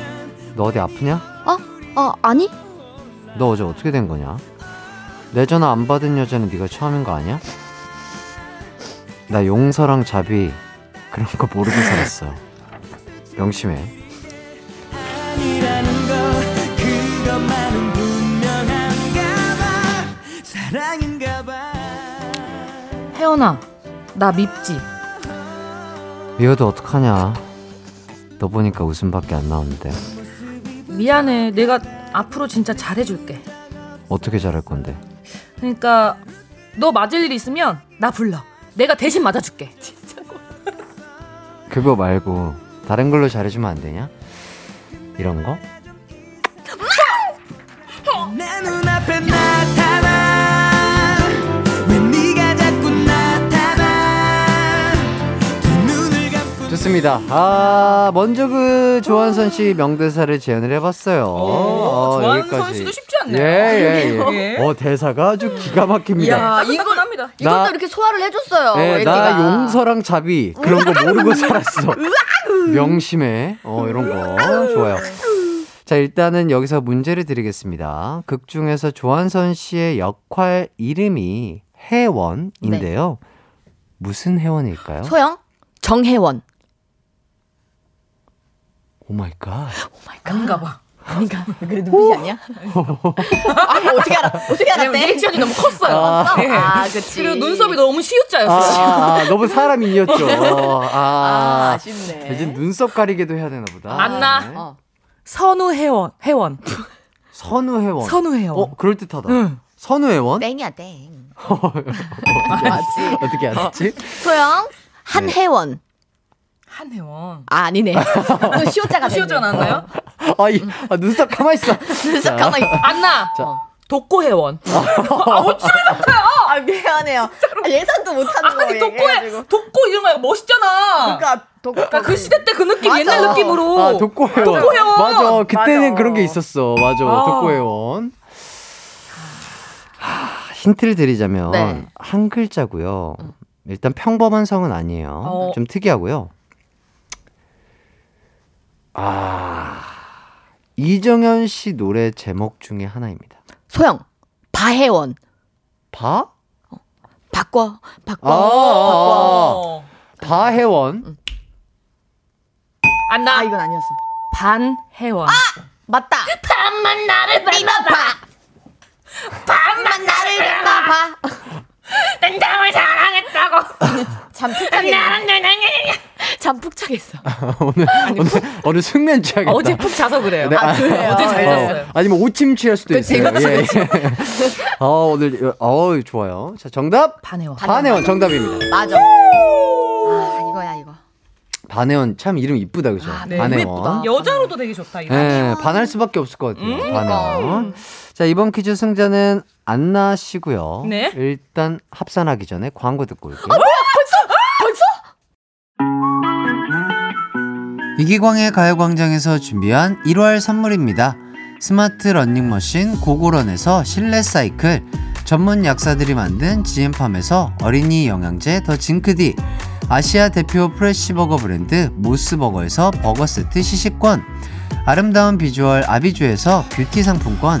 너 어디 아프냐? 어? 어, 아니? 너 어제 어떻게 된 거냐? 내 전화 안 받은 여자는 네가 처음인 거 아니야? 나 용서랑 자비 그런 거 모르고 살았어. 명심해. 아니라는 거 그것만은 분명한가 봐 사랑인가 봐 혜연아, 나 밉지. 미워도 어떡하냐. 너 보니까 웃음밖에 안 나오는데. 미안해. 내가 앞으로 진짜 잘해줄게. 어떻게 잘할 건데? 그러니까 너 맞을 일 있으면 나 불러. 내가 대신 맞아줄게. 그거 말고 다른 걸로 잘해주면 안 되냐? 이런 거? 내 눈앞에 나타나 좋습니다. 아, 먼저 그 조한선 씨 명대사를 제안을 해봤어요. 어, 조한선 씨도 쉽지 않네요. 예, 예, 예. 예. 어, 대사가 아주 기가 막힙니다. 야, 이거 합니다. 이것도 나- 이렇게 소화를 해줬어요. 네, 에디가. 나 용서랑 자비 그런 거 모르고 살았어. 명심해. 어, 이런 거 좋아요. 자, 일단은 여기서 문제를 드리겠습니다. 극 중에서 조한선 씨의 역할 이름이 혜원인데요. 무슨 혜원일까요? 소영 정혜원. oh my god. 아닌가 봐. 아닌가? 그래 눈빛이 아니야? 아 어떻게 알아? 어떻게 알았대? 리액션이 너무 컸어요. 아. 예. 아, 그치. 그리고 눈썹이 너무 아, 시우자였어요. 아, 아, 너무 사람이었죠. 아, 아, 아쉽네. 이제 눈썹 가리게도 해야 되나 보다. 안나. 네. 어. 선우 혜원. 혜원. 선우 혜원. 선우 혜원. 어, 그럴 듯하다. 응. 선우 혜원? 땡이야 땡. 맞지? 어떻게 알았지? 소영 한혜원. 한혜원. 아 아니네. 또 시오자가 시우자 나왔나요? 아, 이, 아, 눈썹 가만 있어. 눈썹 가만 있어. 안 나. 자. 독고혜원. 아 미안해요. 아, 예상도 못하는 거 아니 독고혜 얘기해가지고. 독고 이런 거 멋있잖아. 그러니까 독. 그러니까 그 시대 때 그 느낌 맞아. 옛날 느낌으로. 아, 독고혜원. 독고혜원. 맞아. 그때는 맞아. 그런 게 있었어. 맞아. 아. 독고혜원. 하, 힌트를 드리자면 네. 한 글자고요. 일단 평범한 성은 아니에요. 어. 좀 특이하고요. 아. 이정현 씨 노래 제목 중에 하나입니다. 소영 바혜원. 바? 바꿔 바꿔. 아, 아, 아. 어. 바혜원. 안나. 아 이건 아니었어. 반혜원. 맞다. 밤만 나를 밟아봐. 밤만 나를 밟아봐. 난 당을 사랑했다고. 잠푹하겠네. 잠푹차겠어. 오늘 오늘 오늘 숙면 취하겠다. 어제 푹 자서 그래요. 네, 아, 그래요? 어제 잘 어, 잤어요. 아니면 오침 취할 수도 그치, 있어요. 그치, 예. 어, 오늘 어 좋아요. 자, 정답 반혜원. 반혜원 정답입니다. 맞아. 아 이거야 이거. 반혜원 참 이름 이쁘다 그죠? 아, 네. 반혜원. 여자로도 되게 좋다. 이거. 예, 반할 수밖에 없을 것 같아요. 음. 반혜원. 자, 이번 퀴즈 승자는 안나 씨고요. 네. 일단 합산하기 전에 광고 듣고 올게요. 이기광의 가요광장에서 준비한 1월 선물입니다. 스마트 러닝머신 고고런에서 실내 사이클, 전문 약사들이 만든 지엠팜에서 어린이 영양제 더 징크디, 아시아 대표 프레시버거 브랜드 모스버거에서 버거 세트 시식권, 아름다운 비주얼 아비주에서 뷰티 상품권,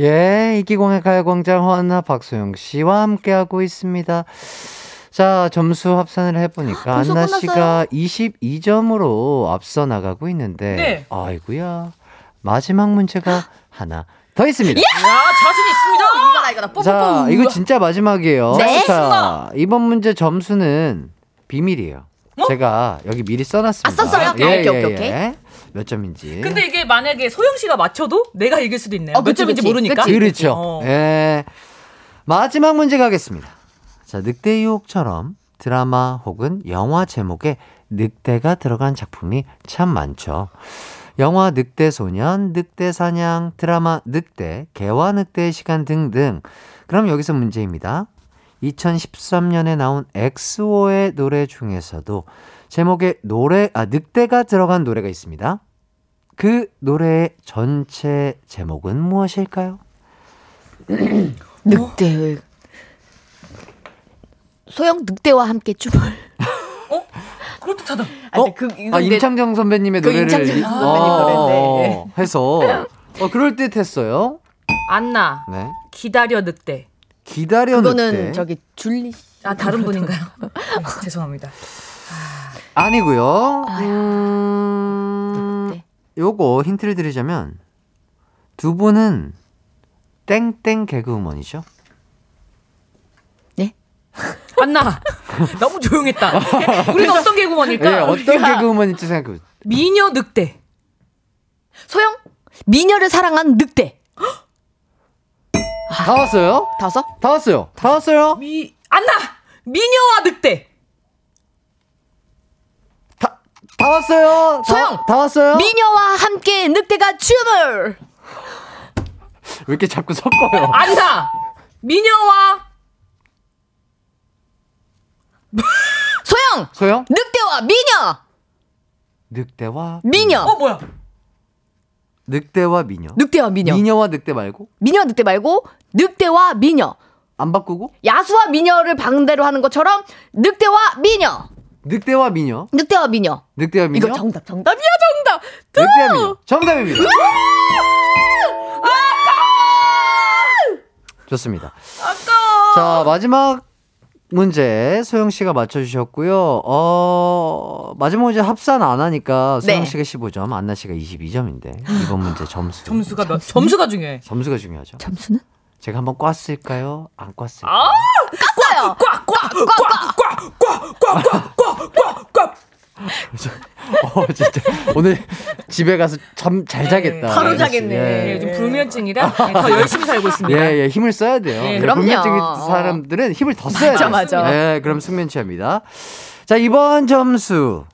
예, 이기광의 가요광장 허한나 박소영 씨와 함께하고 있습니다. 자, 점수 합산을 해보니까 안나? 씨가 22점으로 앞서 나가고 있는데, 네. 아이구야. 마지막 문제가 하나 더 있습니다. 야 자신 있습니다. 이거다 이거다. 뽀뽀뽀. 자, 이거 진짜 마지막이에요. 네. 자, 이번 문제 점수는 비밀이에요. 제가 여기 미리 써놨습니다. 아, 썼어요? 예, 오케이, 예, 오케이, 예. 몇 점인지. 근데 이게 만약에 소영 씨가 맞춰도 내가 이길 수도 있네요. 어, 몇 그치, 점인지 그치, 모르니까. 그치. 그렇죠. 어. 예. 마지막 문제 가겠습니다. 자, 늑대 유혹처럼 드라마 혹은 영화 제목에 늑대가 들어간 작품이 참 많죠. 영화 늑대 소년, 늑대 사냥, 드라마 늑대, 개화 늑대의 시간 등등. 그럼 여기서 문제입니다. 2013년에 나온 엑소의 노래 중에서도 제목에 노래, 아, 늑대가 들어간 노래가 있습니다. 그 노래의 전체 제목은 무엇일까요? 늑대. 소영 늑대와 함께 춤을. 그렇듯하다. 아, 어? 그, 아, 임창정 선배님의 그 노래를 임창정 이- 선배님 어. 어, 해서 어 그럴 듯했어요. 안나 네. 기다려 늑대. 기다려 그거는 늑대. 저기 줄리. 씨. 아 다른 분인가요? 네, 죄송합니다. 아니고요. 음, 늑대. 요거 힌트를 드리자면 두 분은 땡땡 개그우먼이죠. 안나 너무 조용했다. 우리가 어떤 개구먼일까? 예, 어떤 개그우먼인지 생각해 보세요. 미녀 늑대. 소영 미녀를 사랑한 늑대. 다 왔어요? 다섯. 다 왔어요. 다 왔어요? 미 안나 미녀와 늑대. 다, 다 왔어요? 다- 소영! 다 왔어요? 미녀와 함께 늑대가 춤을. 왜 이렇게 자꾸 섞어요? 안나 미녀와 소영 소영? 늑대와 미녀. 늑대와 미녀. 어 뭐야? 늑대와 미녀. 늑대와 미녀. 미녀와 늑대 말고 미녀 늑대 말고 늑대와 미녀. 안 바꾸고 야수와 미녀를 방대로 하는 것처럼 늑대와 미녀. 늑대와 미녀. 늑대와 미녀. 늑대와 미녀. 이거 정답 정답이야 정답. 늑대와 미녀. 정답입니다. 좋습니다. 자 마지막 문제 소영 씨가 맞춰 주셨고요. 어 마지막 문제 합산 안 하니까 소영 네. 씨가 15점, 안나 씨가 22점인데 이번 문제 점수. 점수가 몇 점수가 중요해. 점수가 중요하죠. 점수는? 제가 한번 꽈을까요? 안 꽈을까요? 아! 깠어요. 꽉꽉꽉꽉꽉꽉꽉꽉꽉꽉 어, 진짜 오늘 집에 가서 잠 잘 자겠다. 네, 바로. 자겠네. 예. 예, 좀 불면증이라 예, 더 열심히 살고 있습니다. 예, 예, 힘을 써야 돼요. 예, 예, 그럼요. 불면증 있는 사람들은 힘을 더 써야 맞아, 돼요. 맞아. 예, 그럼 숙면 취합니다. 자, 이번 점수.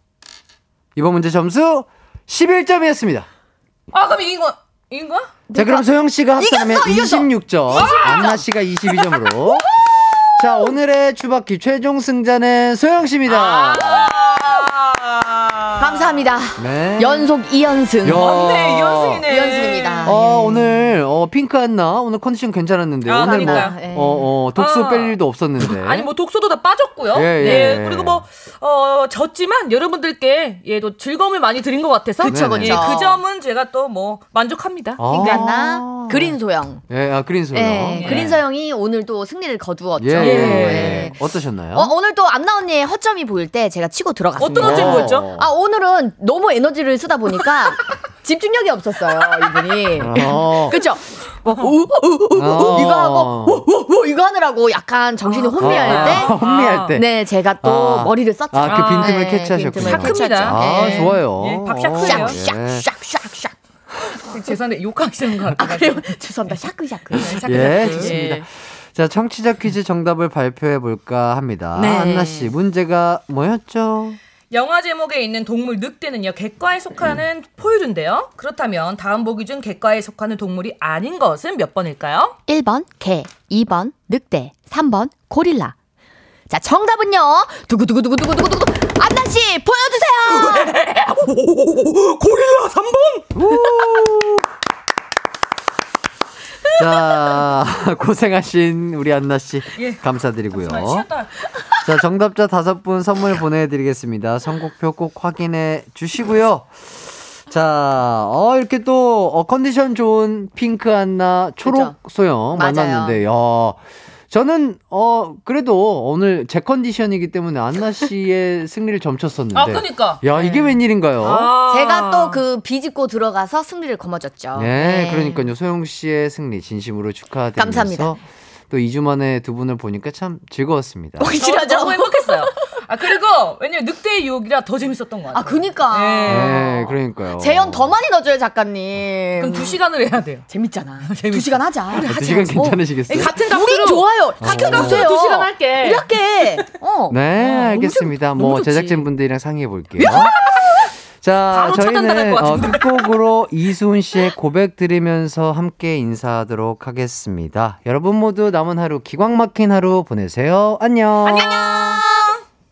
이번 문제 점수 11점이었습니다. 아 그럼 이긴 거 이긴 거야? 자, 그럼 소영 씨가 합산하면 이겼어, 이겼어. 26점, 안나 씨가 22점으로. 자, 오늘의 추바퀴 최종 승자는 소영 씨입니다. 감사합니다. 네. 연속 2연승. 야. 어, 오늘 어, 핑크 안나 오늘 컨디션 괜찮았는데 아, 오늘 뭐 그러니까요. 예. 어, 어, 독소 아. 뺄 일도 없었는데. 아니 뭐 독소도 다 빠졌고요. 예, 예. 네. 그리고 뭐 어, 졌지만 여러분들께 예, 또 즐거움을 많이 드린 것 같아서 그쵸, 예, 그쵸. 그 점은 제가 또 뭐 만족합니다. 아. 핑크 안나, 그린 소영. 예, 아, 그린 소영. 예, 예. 그린 소영이 오늘 또 승리를 거두었죠. 예, 예. 예. 어떠셨나요? 어, 오늘 또 안나 언니의 허점이 보일 때 제가 치고 들어갔습니다. 어떤 허점이 보였죠? 아, 오늘은 너무 에너지를 쓰다 보니까 집중력이 없었어요, 이분이. 어. 그쵸? 뭐, 우, 우, 우, 우, 어. 이거 하고, 우, 우, 우, 이거 하느라고 약간 정신이 혼미할 아, 때. 혼미할 때. 네, 제가 또 아. 머리를 썼죠. 아, 그 빈틈을 네, 캐치하셨군요. shark입니다. 아, 예. 좋아요. 예, 박shark예요. 어, 샥, 예. 샥, 샥, 샥, 샥. 죄송한데 욕하시는 것 같아요. 아, 그래요? 죄송합니다. shark, shark. shark, 예, shark. 좋습니다. 예. 자, 청취자 퀴즈 정답을 발표해 볼까 합니다. 네. 안나 씨, 문제가 뭐였죠? 영화 제목에 있는 동물 늑대는요 갯과에 속하는 포유류인데요. 그렇다면 다음 보기 중 갯과에 속하는 동물이 아닌 것은 몇 번일까요? 1번 개, 2번 늑대, 3번 고릴라. 자, 정답은요. 두구두구두구두구두구두구. 안나 씨, 보여주세요. 고릴라 3번. 자, 고생하신 우리 안나 씨 예. 감사드리고요. 아. 자, 정답자 다섯 분 선물 보내 드리겠습니다. 선곡표 꼭 확인해 주시고요. 자, 어, 이렇게 또, 어, 컨디션 좋은 핑크 안나, 초록 그죠? 소영 맞아요. 만났는데, 야. 저는 어 그래도 오늘 제 컨디션이기 때문에 안나 씨의 승리를 점쳤었는데. 아, 그러니까. 야 이게 네. 웬일인가요? 아. 제가 또 그 비집고 들어가서 승리를 거머쥐었죠. 네, 그러니까요. 소영 씨의 승리 진심으로 축하드리면서 감사합니다. 또 2주 만에 두 분을 보니까 참 즐거웠습니다. 저 확실하죠? 너무 행복했어요. 아 그리고 왜냐면 늑대의 유혹이라 더 재밌었던 것 같아요. 아, 그니까. 네, 그러니까요. 재현 더 많이 넣어줘요, 작가님. 그럼 두 시간을 해야 돼요. 재밌잖아. 재밌어. 두 시간 하자. 아, 두 시간 괜찮으시겠어요? 같은 값으로 좋아요. 같은 시켜주세요. 값으로 두 시간 할게. 우리 할게. 어. 네, 너무 알겠습니다. 좋- 뭐. 제작진 분들이랑 상의해 볼게요. 자, 저희는 것 어. 끝곡으로 이수훈 씨의 고백 들으면서 함께 인사하도록 하겠습니다. 여러분 모두 남은 하루 기광 막힌 하루 보내세요. 안녕. 안녕.